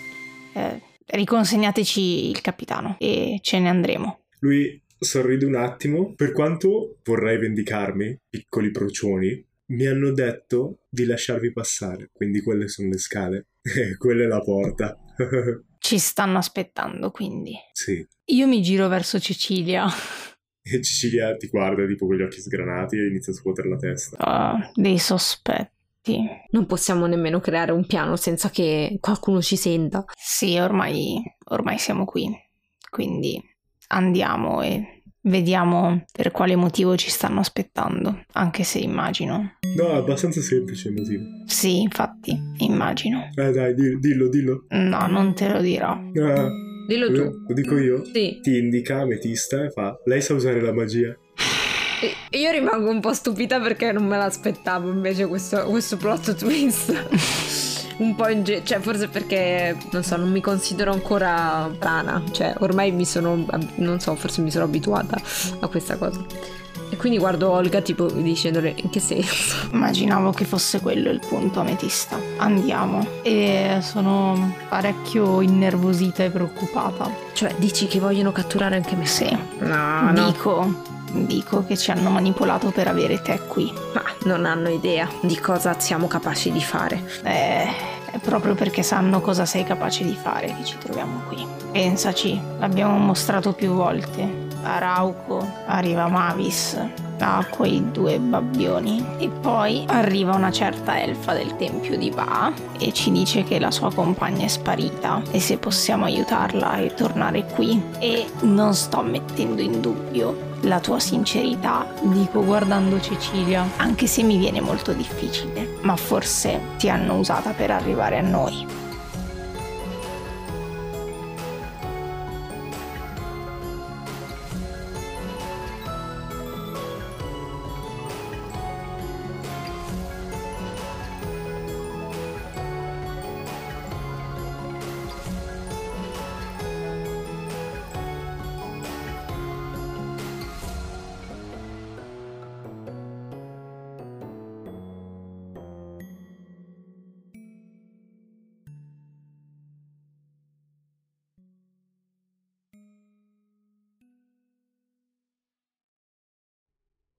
[SPEAKER 2] Eh, riconsegnateci il capitano e ce ne andremo.
[SPEAKER 1] Lui sorride un attimo. Per quanto vorrei vendicarmi, piccoli procioni, mi hanno detto di lasciarvi passare. Quindi quelle sono le scale. (laughs) Quella è la porta. (laughs)
[SPEAKER 2] Ci stanno aspettando, quindi.
[SPEAKER 1] sì.
[SPEAKER 2] Io mi giro verso Cecilia. (laughs)
[SPEAKER 1] E Cecilia ti guarda tipo con gli occhi sgranati e inizia a scuotere la testa.
[SPEAKER 2] Ah, dei sospetti.
[SPEAKER 3] non possiamo nemmeno creare un piano senza che qualcuno ci senta.
[SPEAKER 2] Sì, ormai, ormai siamo qui. Quindi andiamo e vediamo per quale motivo ci stanno aspettando. Anche se immagino.
[SPEAKER 1] No, è abbastanza semplice il motivo.
[SPEAKER 2] Sì, infatti, immagino.
[SPEAKER 1] Eh dai, dillo, dillo.
[SPEAKER 2] No, non te lo dirò.
[SPEAKER 1] Ah,
[SPEAKER 3] Dillo tu.
[SPEAKER 1] lo dico io.
[SPEAKER 3] Sì.
[SPEAKER 1] Ti indica Ametista e fa: Lei sa usare la magia.
[SPEAKER 3] Io rimango un po' stupita perché non me l'aspettavo invece questo, questo plot twist. (laughs) un po' in ge- cioè forse perché non so, non mi considero ancora brana, cioè ormai mi sono non so, forse mi sono abituata a questa cosa. E quindi guardo Olga tipo dicendole in che senso? (laughs)
[SPEAKER 2] Immaginavo che fosse quello il punto, Ametista. Andiamo. E sono parecchio innervosita e preoccupata.
[SPEAKER 3] Cioè, dici che vogliono catturare anche me?
[SPEAKER 2] Sì.
[SPEAKER 3] No, no.
[SPEAKER 2] Dico, che ci hanno manipolato per avere te qui.
[SPEAKER 3] Ma non hanno idea di cosa siamo capaci di fare.
[SPEAKER 2] Eh, è proprio perché sanno cosa sei capace di fare che ci troviamo qui. Pensaci, l'abbiamo mostrato più volte. A Rauco arriva Mavis, a quei due babbioni. E poi arriva una certa elfa del tempio di Va e ci dice che la sua compagna è sparita e se possiamo aiutarla a ritornare qui. E non sto mettendo in dubbio la tua sincerità, dico guardando Cecilia, anche se mi viene molto difficile, ma forse ti hanno usata per arrivare a noi.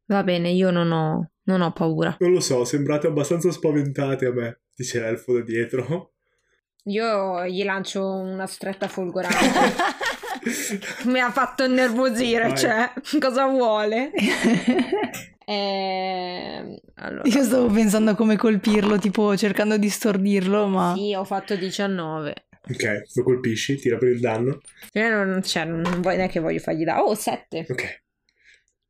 [SPEAKER 3] Va bene, io non ho, non ho paura.
[SPEAKER 1] Non lo so, sembrate abbastanza spaventate a me, dice l'elfo da dietro.
[SPEAKER 3] Io gli lancio una stretta folgorante. (laughs) Mi ha fatto innervosire,
[SPEAKER 1] Vai.
[SPEAKER 3] cioè, cosa vuole? (laughs) Eh, allora,
[SPEAKER 2] Io stavo pensando a come colpirlo, tipo cercando di stordirlo, ma...
[SPEAKER 3] sì, ho fatto 19.
[SPEAKER 1] Ok, lo colpisci, tira per il danno.
[SPEAKER 3] Io non, cioè, non voglio neanche voglio fargli da. Oh, 7.
[SPEAKER 1] Ok.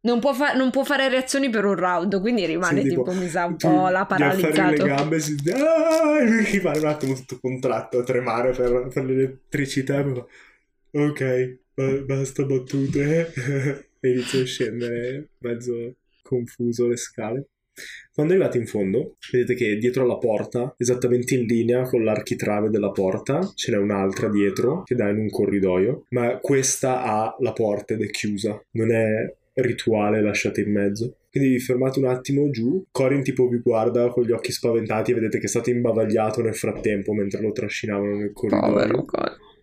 [SPEAKER 3] Non può, fa- non può fare reazioni per un round, quindi rimane
[SPEAKER 1] Sì,
[SPEAKER 3] tipo, mi sa un po' la paralizzato.
[SPEAKER 1] le gambe si ah, rimane un attimo tutto contratto a tremare per, per l'elettricità fa, ok ba- basta battute. (laughs) E inizia a scendere mezzo confuso le scale. Quando arrivate in fondo vedete che dietro alla porta esattamente in linea con l'architrave della porta ce n'è un'altra dietro che dà in un corridoio ma questa ha la porta ed è chiusa. Non è rituale lasciate in mezzo quindi vi fermate un attimo giù. Corin tipo vi guarda con gli occhi spaventati e vedete che è stato imbavagliato nel frattempo mentre lo trascinavano nel corridoio.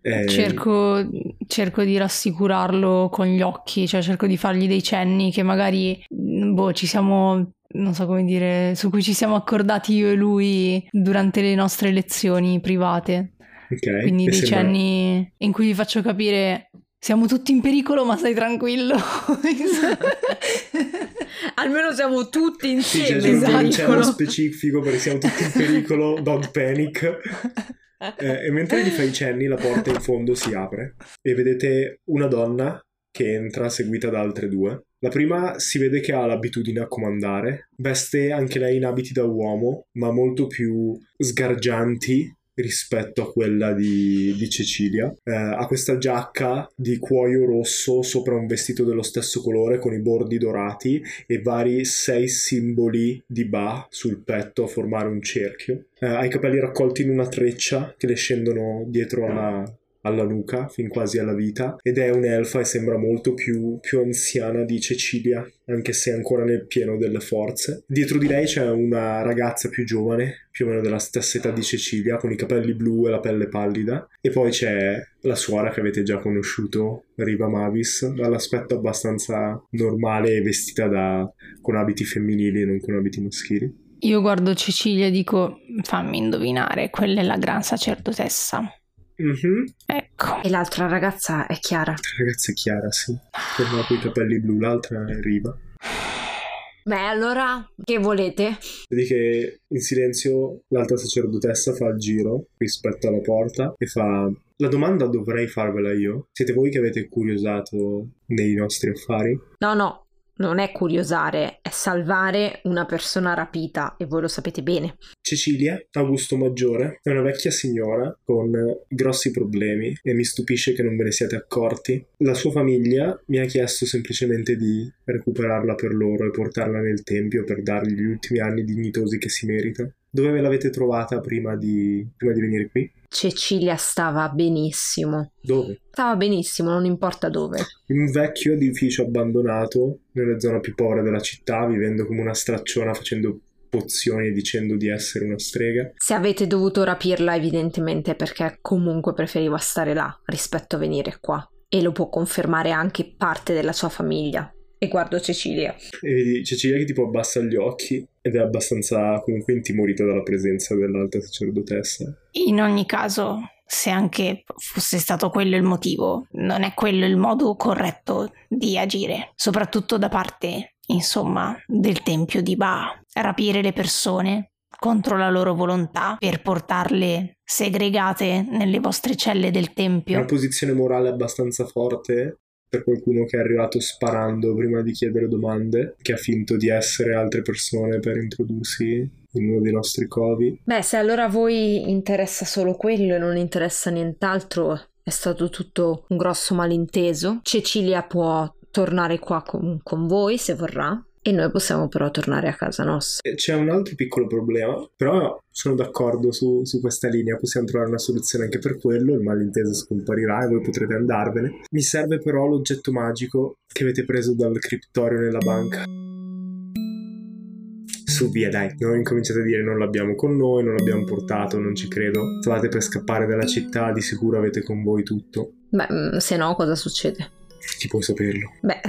[SPEAKER 1] Eh,
[SPEAKER 2] Cerco, cerco di rassicurarlo con gli occhi, cioè cerco di fargli dei cenni che magari, boh, ci siamo, non so come dire, su cui ci siamo accordati io e lui durante le nostre lezioni private.
[SPEAKER 1] ok.
[SPEAKER 2] Quindi
[SPEAKER 1] E
[SPEAKER 2] dei
[SPEAKER 1] sembra-
[SPEAKER 2] cenni in cui vi faccio capire siamo tutti in pericolo, ma stai tranquillo. (laughs)
[SPEAKER 3] Almeno siamo tutti
[SPEAKER 1] Sì,
[SPEAKER 3] insieme.
[SPEAKER 1] un cenno
[SPEAKER 3] esatto.
[SPEAKER 1] specifico perché siamo tutti in (laughs) pericolo, don't panic. Eh, e mentre gli fai i cenni, la porta in fondo si apre e vedete una donna che entra seguita da altre due. La prima si vede che ha l'abitudine a comandare, veste anche lei in abiti da uomo, ma molto più sgargianti rispetto a quella di, di Cecilia. Eh, ha questa giacca di cuoio rosso sopra un vestito dello stesso colore con i bordi dorati e vari sei simboli di Ba sul petto a formare un cerchio. Eh, ha i capelli raccolti in una treccia che le scendono dietro alla, alla nuca, fin quasi alla vita, ed è un'elfa e sembra molto più, più anziana di Cecilia, anche se ancora nel pieno delle forze. Dietro di lei c'è una ragazza più giovane, più o meno della stessa età di Cecilia, con i capelli blu e la pelle pallida, e poi c'è la suora che avete già conosciuto, Riva Mavis, dall'aspetto abbastanza normale e vestita da, con abiti femminili e non con abiti maschili.
[SPEAKER 2] Io guardo Cecilia e dico fammi indovinare, quella è la gran sacerdotessa.
[SPEAKER 1] Mhm.
[SPEAKER 2] Ecco.
[SPEAKER 3] E l'altra ragazza è Chiara.
[SPEAKER 1] La ragazza è Chiara, sì. Quella con i capelli blu, l'altra è Riva.
[SPEAKER 3] Beh, allora, che volete?
[SPEAKER 1] Vedi che in silenzio l'alta sacerdotessa fa il giro rispetto alla porta e fa la domanda dovrei farvela io. Siete voi che avete curiosato nei nostri affari?
[SPEAKER 3] No, no, non è curiosare, è salvare una persona rapita e voi lo sapete bene.
[SPEAKER 1] Cecilia, Augusto Maggiore, è una vecchia signora con grossi problemi e mi stupisce che non ve ne siate accorti. La sua famiglia mi ha chiesto semplicemente di recuperarla per loro e portarla nel tempio per dargli gli ultimi anni dignitosi che si merita. Dove ve l'avete trovata prima di, prima di venire qui?
[SPEAKER 3] Cecilia stava benissimo.
[SPEAKER 1] Dove?
[SPEAKER 3] Stava benissimo, non importa dove.
[SPEAKER 1] In un vecchio edificio abbandonato, nella zona più povera della città, vivendo come una stracciona facendo pozioni e dicendo di essere una strega.
[SPEAKER 3] Se avete dovuto rapirla, evidentemente è perché comunque preferiva stare là rispetto a venire qua. E lo può confermare anche parte della sua famiglia. E guardo Cecilia.
[SPEAKER 1] E vedi Cecilia che tipo abbassa gli occhi ed è abbastanza comunque intimorita dalla presenza dell'alta sacerdotessa.
[SPEAKER 2] In ogni caso, se anche fosse stato quello il motivo, non è quello il modo corretto di agire, soprattutto da parte, insomma, del tempio di Ba. Rapire le persone contro la loro volontà per portarle segregate nelle vostre celle del tempio.
[SPEAKER 1] Una posizione morale abbastanza forte per qualcuno che è arrivato sparando prima di chiedere domande, che ha finto di essere altre persone per introdursi in uno dei nostri covi.
[SPEAKER 3] Beh, se allora a voi interessa solo quello e non interessa nient'altro, è stato tutto un grosso malinteso. Cecilia può tornare qua con, con voi se vorrà. E noi possiamo però tornare a casa nostra.
[SPEAKER 1] C'è un altro piccolo problema, però sono d'accordo su, su, questa linea, possiamo trovare una soluzione anche per quello, il malinteso scomparirà e voi potrete andarvene. Mi serve però l'oggetto magico che avete preso dal criptorio nella banca. Su via dai, non incominciate a dire non l'abbiamo con noi, non l'abbiamo portato, non ci credo. Stavate per scappare dalla città, di sicuro avete con voi tutto.
[SPEAKER 3] Beh, mm, se no cosa succede?
[SPEAKER 1] Chi può saperlo?
[SPEAKER 3] Beh,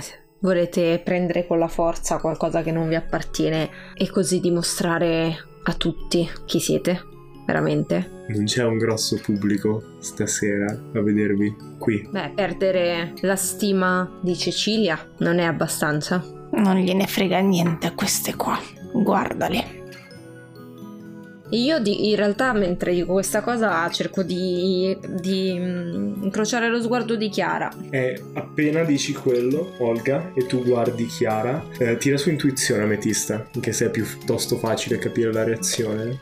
[SPEAKER 3] volete prendere con la forza qualcosa che non vi appartiene e così dimostrare a tutti chi siete, veramente?
[SPEAKER 1] Non c'è un grosso pubblico stasera a vedervi qui.
[SPEAKER 3] Beh, perdere la stima di Cecilia non è abbastanza.
[SPEAKER 2] Non gliene frega niente a queste qua. Guardale.
[SPEAKER 3] Io di, in realtà mentre dico questa cosa cerco di, di mm, incrociare lo sguardo di Chiara.
[SPEAKER 1] E appena dici quello, Olga, e tu guardi Chiara, eh, tira su intuizione Ametista, anche se è piuttosto facile capire la reazione.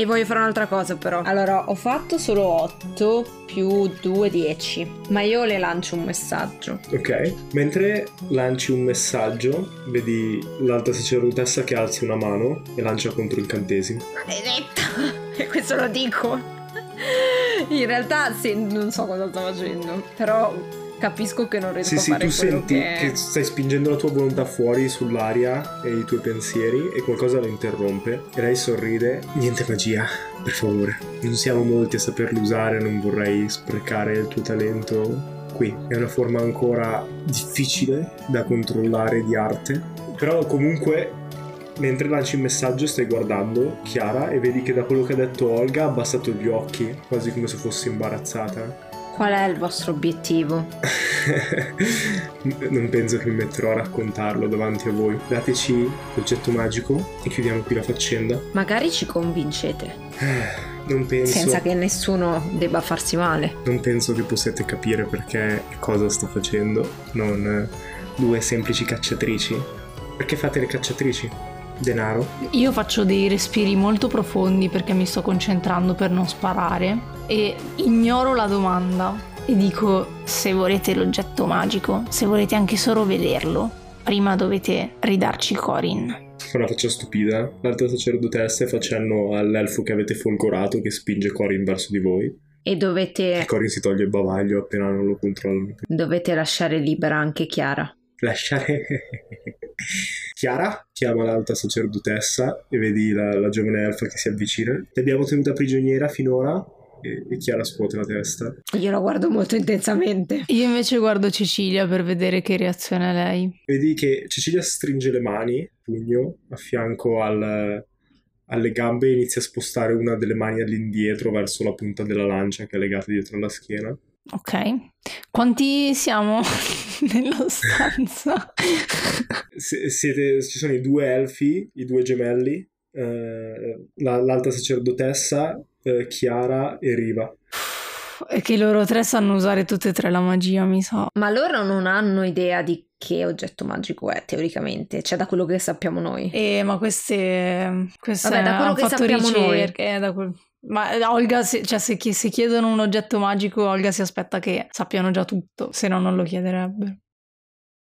[SPEAKER 3] E voglio fare un'altra cosa però. Allora, ho fatto solo 8 più 2, 10. Ma io le lancio un messaggio.
[SPEAKER 1] Ok. Mentre lanci un messaggio, vedi l'alta sacerdotessa che alzi una mano e lancia contro incantesimo.
[SPEAKER 3] Maledetta! (laughs) E questo lo dico. In realtà sì, non so cosa sto facendo. Però capisco che non riesco
[SPEAKER 1] sì,
[SPEAKER 3] a fare
[SPEAKER 1] sì, tu senti
[SPEAKER 3] che...
[SPEAKER 1] che... stai spingendo la tua volontà fuori sull'aria e i tuoi pensieri e qualcosa lo interrompe e lei sorride. Niente magia per favore. Non siamo molti a saperlo usare non vorrei sprecare il tuo talento qui. È una forma ancora difficile da controllare di arte però comunque mentre lanci il messaggio stai guardando Chiara e vedi che da quello che ha detto Olga ha abbassato gli occhi quasi come se fosse imbarazzata
[SPEAKER 3] Qual è il vostro obiettivo? (laughs)
[SPEAKER 1] non penso che mi metterò a raccontarlo davanti a voi. Dateci l'oggetto magico e chiudiamo qui la faccenda.
[SPEAKER 3] Magari ci convincete. (sighs)
[SPEAKER 1] Non penso.
[SPEAKER 3] Senza che nessuno debba farsi male.
[SPEAKER 1] Non penso che possiate capire perché e cosa sto facendo. Non due semplici cacciatrici. Perché fate le cacciatrici? Denaro?
[SPEAKER 2] Io faccio dei respiri molto profondi perché mi sto concentrando per non sparare e ignoro la domanda e dico se volete l'oggetto magico, se volete anche solo vederlo, prima dovete ridarci Corin.
[SPEAKER 1] Fa una faccia stupida. L'altra sacerdotessa fa cenno all'elfo che avete folgorato che spinge Corin verso di voi.
[SPEAKER 3] E dovete...
[SPEAKER 1] E Corin si toglie il bavaglio appena non lo controllano.
[SPEAKER 3] Dovete lasciare libera anche Chiara.
[SPEAKER 1] Lasciare... (laughs) Chiara chiama l'alta sacerdotessa e vedi la, la giovane elfa che si avvicina. Ti abbiamo tenuta prigioniera finora e, e Chiara scuote la testa.
[SPEAKER 3] Io la guardo molto intensamente.
[SPEAKER 2] Io invece guardo Cecilia per vedere che reazione ha lei.
[SPEAKER 1] Vedi che Cecilia stringe le mani, pugno, a fianco al, alle gambe e inizia a spostare una delle mani all'indietro verso la punta della lancia che è legata dietro alla schiena.
[SPEAKER 2] Ok. Quanti siamo (laughs) nella stanza?
[SPEAKER 1] Siete, ci sono i due elfi, i due gemelli, eh, la, l'alta sacerdotessa, eh, Chiara e Riva.
[SPEAKER 2] E che loro tre sanno usare tutte e tre la magia, mi sa.
[SPEAKER 3] Ma loro non hanno idea di che oggetto magico è, teoricamente. Cioè, da quello che sappiamo noi.
[SPEAKER 2] Eh, ma queste... queste
[SPEAKER 3] Vabbè, da quello che sappiamo noi.
[SPEAKER 2] ricerche, eh, da quel- Ma Olga, se, cioè, se, chi- se chiedono un oggetto magico, Olga si aspetta che sappiano già tutto, se no non lo chiederebbero.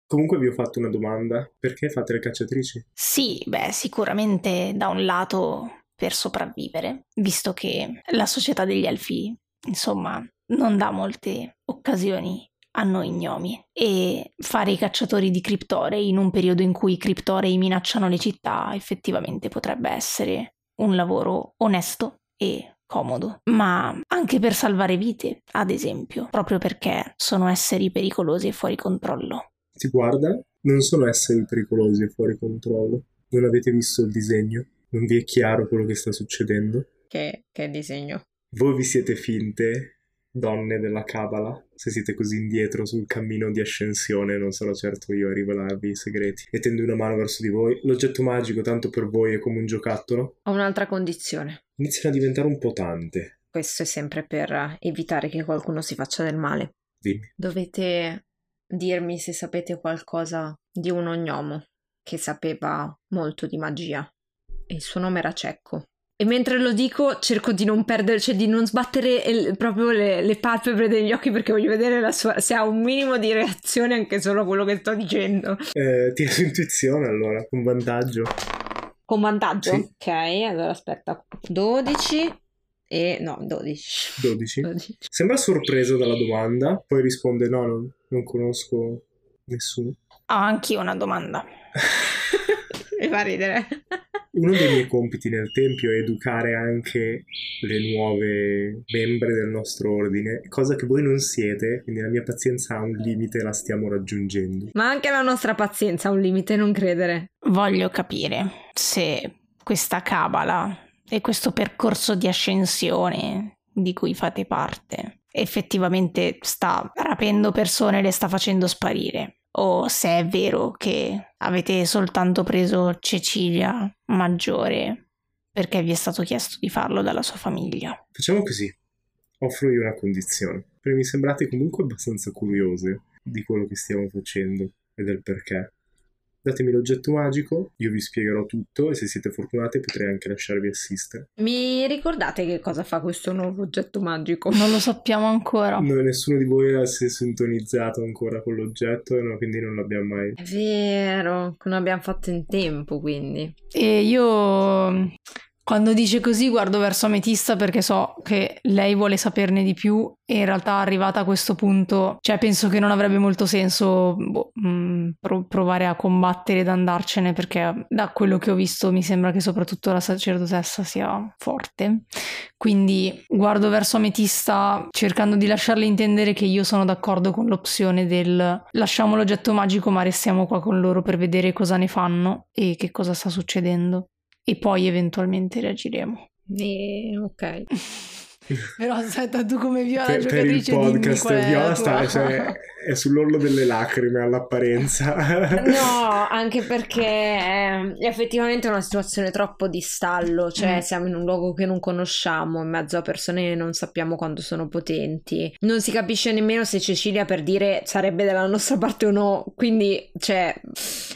[SPEAKER 1] Comunque vi ho fatto una domanda. Perché fate le cacciatrici?
[SPEAKER 2] Sì, beh, sicuramente da un lato per sopravvivere, visto che la società degli elfi, insomma, non dà molte occasioni a noi gnomi e fare i cacciatori di criptorei in un periodo in cui i criptorei minacciano le città effettivamente potrebbe essere un lavoro onesto e comodo, ma anche per salvare vite, ad esempio, proprio perché sono esseri pericolosi e fuori controllo.
[SPEAKER 1] Ti guarda? Non sono esseri pericolosi e fuori controllo. Non avete visto il disegno? Non vi è chiaro quello che sta succedendo?
[SPEAKER 3] Che, che disegno?
[SPEAKER 1] Voi vi siete finte donne della Kabbalah, se siete così indietro sul cammino di ascensione, non sarò certo io a rivelarvi i segreti. E tendo una mano verso di voi. L'oggetto magico, tanto per voi, è come un giocattolo?
[SPEAKER 3] Ho un'altra condizione.
[SPEAKER 1] Iniziano a diventare un po' tante.
[SPEAKER 3] Questo è sempre per evitare che qualcuno si faccia del male.
[SPEAKER 1] Dimmi.
[SPEAKER 3] Dovete dirmi se sapete qualcosa di un ognomo che sapeva molto di magia. Il suo nome era Cecco. E mentre lo dico cerco di non perdere, cioè di non sbattere il, proprio le, le, palpebre degli occhi perché voglio vedere sua, se ha un minimo di reazione anche solo a quello che sto dicendo.
[SPEAKER 1] Eh, tira su intuizione allora, con vantaggio.
[SPEAKER 3] Con vantaggio?
[SPEAKER 1] Sì.
[SPEAKER 3] Ok, allora aspetta. 12 e... no, 12.
[SPEAKER 1] 12.
[SPEAKER 3] 12.
[SPEAKER 1] Sembra sorpreso dalla domanda, poi risponde no, non, non conosco nessuno.
[SPEAKER 2] Ho anch'io una domanda. (laughs) (laughs)
[SPEAKER 3] Mi fa ridere.
[SPEAKER 1] Uno dei miei compiti nel Tempio è educare anche le nuove membre del nostro ordine, cosa che voi non siete, quindi la mia pazienza ha un limite e la stiamo raggiungendo.
[SPEAKER 3] Ma anche la nostra pazienza ha un limite, non credere.
[SPEAKER 2] Voglio capire se questa cabala e questo percorso di ascensione di cui fate parte effettivamente sta rapendo persone e le sta facendo sparire o se è vero che avete soltanto preso Cecilia maggiore perché vi è stato chiesto di farlo dalla sua famiglia.
[SPEAKER 1] Facciamo così, offro io una condizione, perché mi sembrate comunque abbastanza curiose di quello che stiamo facendo e del perché. Datemi l'oggetto magico, io vi spiegherò tutto e se siete fortunati potrei anche lasciarvi assistere.
[SPEAKER 3] Mi ricordate che cosa fa questo nuovo oggetto magico?
[SPEAKER 2] Non lo sappiamo ancora.
[SPEAKER 1] No, nessuno di voi si è sintonizzato ancora con l'oggetto, no, quindi non l'abbiamo mai.
[SPEAKER 3] È vero, non abbiamo fatto in tempo quindi.
[SPEAKER 2] E io quando dice così guardo verso Ametista perché so che lei vuole saperne di più e in realtà arrivata a questo punto, cioè penso che non avrebbe molto senso boh, pro- provare a combattere ed andarcene perché da quello che ho visto mi sembra che soprattutto la sacerdotessa sia forte. Quindi guardo verso Ametista cercando di lasciarle intendere che io sono d'accordo con l'opzione del lasciamo l'oggetto magico ma restiamo qua con loro per vedere cosa ne fanno e che cosa sta succedendo e poi eventualmente reagiremo.
[SPEAKER 3] E, ok. (laughs)
[SPEAKER 2] Però aspetta, tu come Viola
[SPEAKER 1] per, per il podcast Viola sta, cioè, è sull'orlo delle lacrime all'apparenza. (laughs)
[SPEAKER 3] no, anche perché è effettivamente una situazione troppo di stallo, cioè mm. siamo in un luogo che non conosciamo, in mezzo a persone che non sappiamo quanto sono potenti. Non si capisce nemmeno se Cecilia per dire sarebbe dalla nostra parte o no, quindi cioè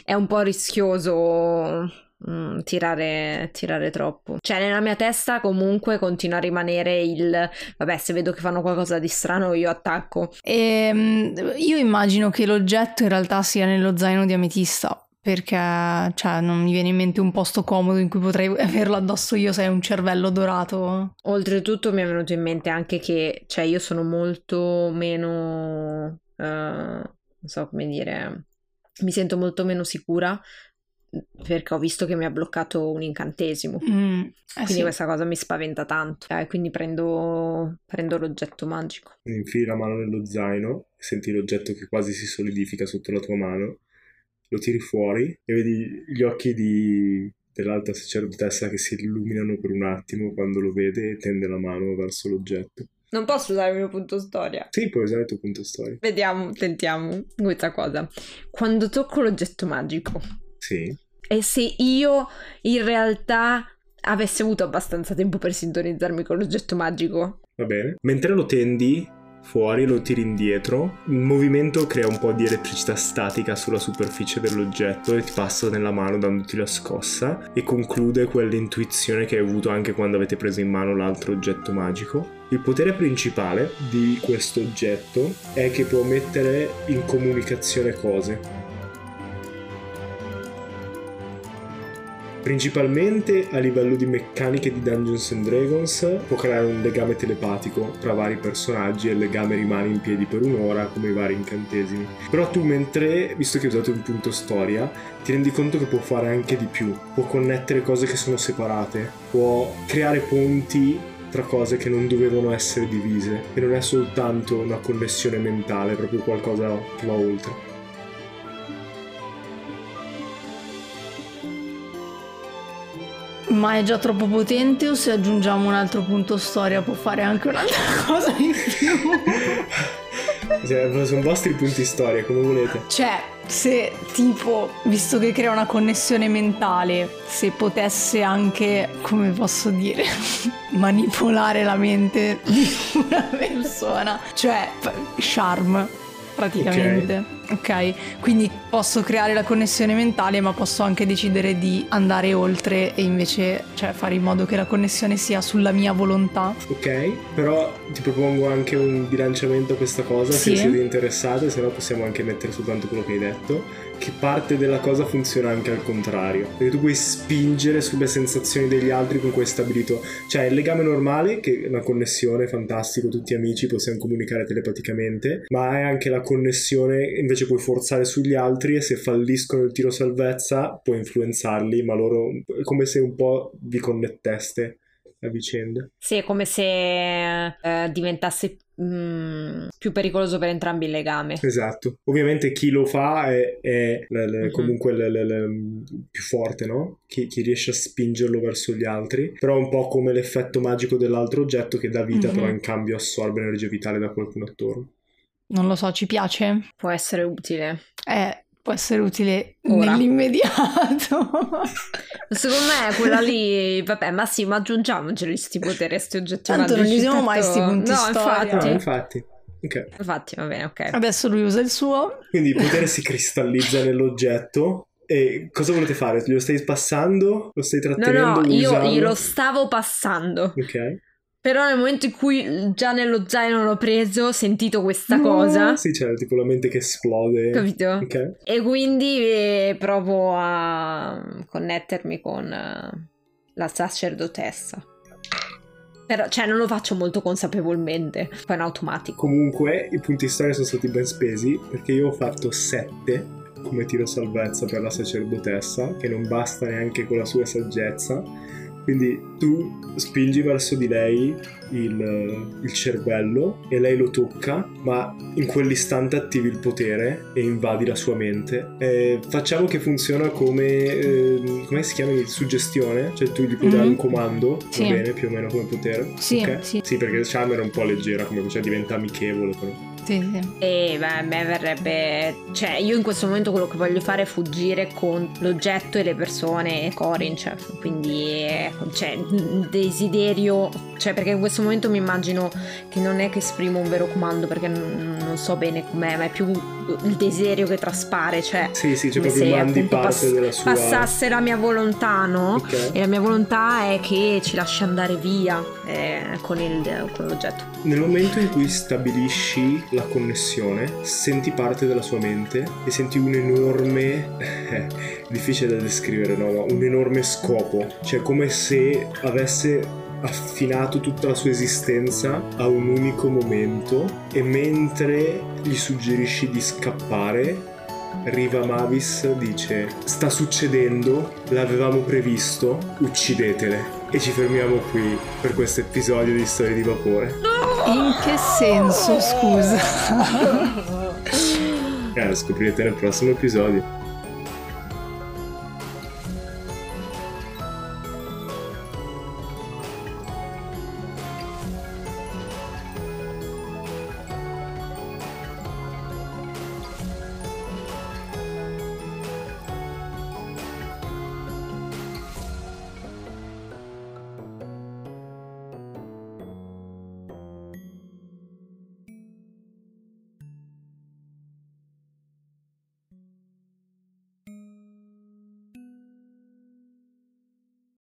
[SPEAKER 3] è un po' rischioso Mm, tirare, tirare troppo. Cioè, nella mia testa comunque continua a rimanere il vabbè, se vedo che fanno qualcosa di strano, io attacco.
[SPEAKER 2] E, ehm, io immagino che l'oggetto in realtà sia nello zaino di ametista. Perché cioè, non mi viene in mente un posto comodo in cui potrei averlo addosso io se è un cervello dorato.
[SPEAKER 3] Oltretutto mi è venuto in mente anche che cioè, io sono molto meno. Uh, non so come dire. Mi sento molto meno sicura perché ho visto che mi ha bloccato un incantesimo. Mm, eh quindi sì. questa cosa mi spaventa tanto. Eh, quindi prendo, prendo l'oggetto magico.
[SPEAKER 1] Infili la mano nello zaino, senti l'oggetto che quasi si solidifica sotto la tua mano, lo tiri fuori e vedi gli occhi di, dell'alta sacerdotessa che si illuminano per un attimo quando lo vede e tende la mano verso l'oggetto.
[SPEAKER 3] Non posso usare il mio punto storia.
[SPEAKER 1] Sì, puoi usare il tuo punto storia.
[SPEAKER 3] Vediamo, tentiamo questa cosa. Quando tocco l'oggetto magico,
[SPEAKER 1] sì.
[SPEAKER 3] E se io in realtà avessi avuto abbastanza tempo per sintonizzarmi con l'oggetto magico.
[SPEAKER 1] Va bene. Mentre lo tendi fuori, lo tiri indietro, il movimento crea un po' di elettricità statica sulla superficie dell'oggetto e ti passa nella mano dandoti la scossa e conclude quell'intuizione che hai avuto anche quando avete preso in mano l'altro oggetto magico. Il potere principale di questo oggetto è che può mettere in comunicazione cose Principalmente a livello di meccaniche di Dungeons and Dragons può creare un legame telepatico tra vari personaggi e il legame rimane in piedi per un'ora come i vari incantesimi. Però tu mentre, visto che hai usato un punto storia, ti rendi conto che può fare anche di più. Può connettere cose che sono separate, può creare ponti tra cose che non dovevano essere divise e non è soltanto una connessione mentale, è proprio qualcosa che va oltre.
[SPEAKER 2] Ma è già troppo potente o se aggiungiamo un altro punto storia può fare anche un'altra (laughs) cosa in più?
[SPEAKER 1] Cioè, sono vostri punti storia, come volete.
[SPEAKER 2] Cioè, se tipo, visto che crea una connessione mentale, se potesse anche, come posso dire, (laughs) manipolare la mente di una persona, cioè charm praticamente. Ok, quindi posso creare la connessione mentale, ma posso anche decidere di andare oltre e invece cioè, fare in modo che la connessione sia sulla mia volontà.
[SPEAKER 1] Ok, però ti propongo anche un bilanciamento a questa cosa,
[SPEAKER 2] Sì.
[SPEAKER 1] se siete interessate, se no possiamo anche mettere soltanto quello che hai detto, che parte della cosa funziona anche al contrario, perché tu puoi spingere sulle sensazioni degli altri con cui hai stabilito, cioè il legame normale, che è una connessione, fantastico, tutti amici, possiamo comunicare telepaticamente, ma hai anche la connessione, invece puoi forzare sugli altri e se falliscono il tiro salvezza puoi influenzarli, ma loro è come se un po' vi connetteste a vicenda.
[SPEAKER 3] Sì, è come se eh, diventasse mm, più pericoloso per entrambi il legame.
[SPEAKER 1] Esatto. Ovviamente chi lo fa è, è l- l-
[SPEAKER 3] Mhm.
[SPEAKER 1] comunque l- l- l- più forte, no? Chi, chi riesce a spingerlo verso gli altri. Però è un po' come l'effetto magico dell'altro oggetto che dà vita,
[SPEAKER 2] Mhm.
[SPEAKER 1] però in cambio assorbe energia vitale da qualcuno attorno.
[SPEAKER 2] Non lo so, ci piace?
[SPEAKER 3] Può essere utile.
[SPEAKER 2] Eh, può essere utile
[SPEAKER 3] Ora.
[SPEAKER 2] nell'immediato. (laughs)
[SPEAKER 3] Secondo me quella lì, vabbè, ma sì, ma aggiungiamoceli sti poteri, sti oggetti
[SPEAKER 2] Tanto non usiamo mai
[SPEAKER 3] tanto-
[SPEAKER 2] sti punti
[SPEAKER 3] No,
[SPEAKER 2] storia.
[SPEAKER 3] infatti,
[SPEAKER 1] No, infatti. Ok.
[SPEAKER 3] infatti, va bene, ok.
[SPEAKER 2] Adesso lui usa il suo.
[SPEAKER 1] Quindi il potere si cristallizza nell'oggetto. E cosa volete fare? Glielo stai passando? Lo stai
[SPEAKER 3] No,
[SPEAKER 1] trattenendo?
[SPEAKER 3] no,
[SPEAKER 1] Vuoi
[SPEAKER 3] io
[SPEAKER 1] usarlo?
[SPEAKER 3] glielo stavo passando.
[SPEAKER 1] Ok.
[SPEAKER 3] Però nel momento in cui già nello zaino l'ho preso, ho sentito questa cosa,
[SPEAKER 1] Sì, c'è tipo la mente che esplode.
[SPEAKER 3] capito?
[SPEAKER 1] Ok.
[SPEAKER 3] E quindi eh, provo a connettermi con eh, la sacerdotessa. Però, cioè, non lo faccio molto consapevolmente, poi in automatico.
[SPEAKER 1] Comunque i punti storia sono stati ben spesi perché io ho fatto 7 come tiro salvezza per la sacerdotessa, che non basta neanche con la sua saggezza. Quindi tu spingi verso di lei il, il cervello e lei lo tocca, ma in quell'istante attivi il potere e invadi la sua mente. Eh, facciamo che funziona come, eh, come si chiama? Suggestione? Cioè tu gli puoi dare
[SPEAKER 2] Mhm.
[SPEAKER 1] un comando,
[SPEAKER 2] Sì.
[SPEAKER 1] va bene, più o meno come potere.
[SPEAKER 2] Sì,
[SPEAKER 1] Ok?
[SPEAKER 2] sì.
[SPEAKER 1] Sì, perché Charmer è un po' leggera, come cioè diventa amichevole. Però.
[SPEAKER 2] Sì, sì.
[SPEAKER 3] E beh, a me verrebbe. Cioè, io in questo momento quello che voglio fare è fuggire con l'oggetto e le persone Corin. Cioè, quindi, eh, cioè, desiderio. Cioè, perché in questo momento mi immagino che non è che esprimo un vero comando, perché non, non so bene com'è, ma è più il desiderio che traspare. Cioè,
[SPEAKER 1] Sì, sì, c'è
[SPEAKER 3] come se appunto pass-
[SPEAKER 1] sua...
[SPEAKER 3] passasse la mia volontà, no?
[SPEAKER 1] Ok.
[SPEAKER 3] E la mia volontà è che ci lasci andare via eh, con, il, con l'oggetto.
[SPEAKER 1] Nel momento in cui stabilisci la connessione, senti parte della sua mente e senti un enorme, (laughs) difficile da descrivere, no? Ma un enorme scopo, cioè come se avesse affinato tutta la sua esistenza a un unico momento e mentre gli suggerisci di scappare, Riva Mavis dice sta succedendo, l'avevamo previsto, uccidetele. E ci fermiamo qui per questo episodio di Storie di Vapore.
[SPEAKER 2] In che senso, scusa? (laughs)
[SPEAKER 1] Eh, scoprirete nel prossimo episodio.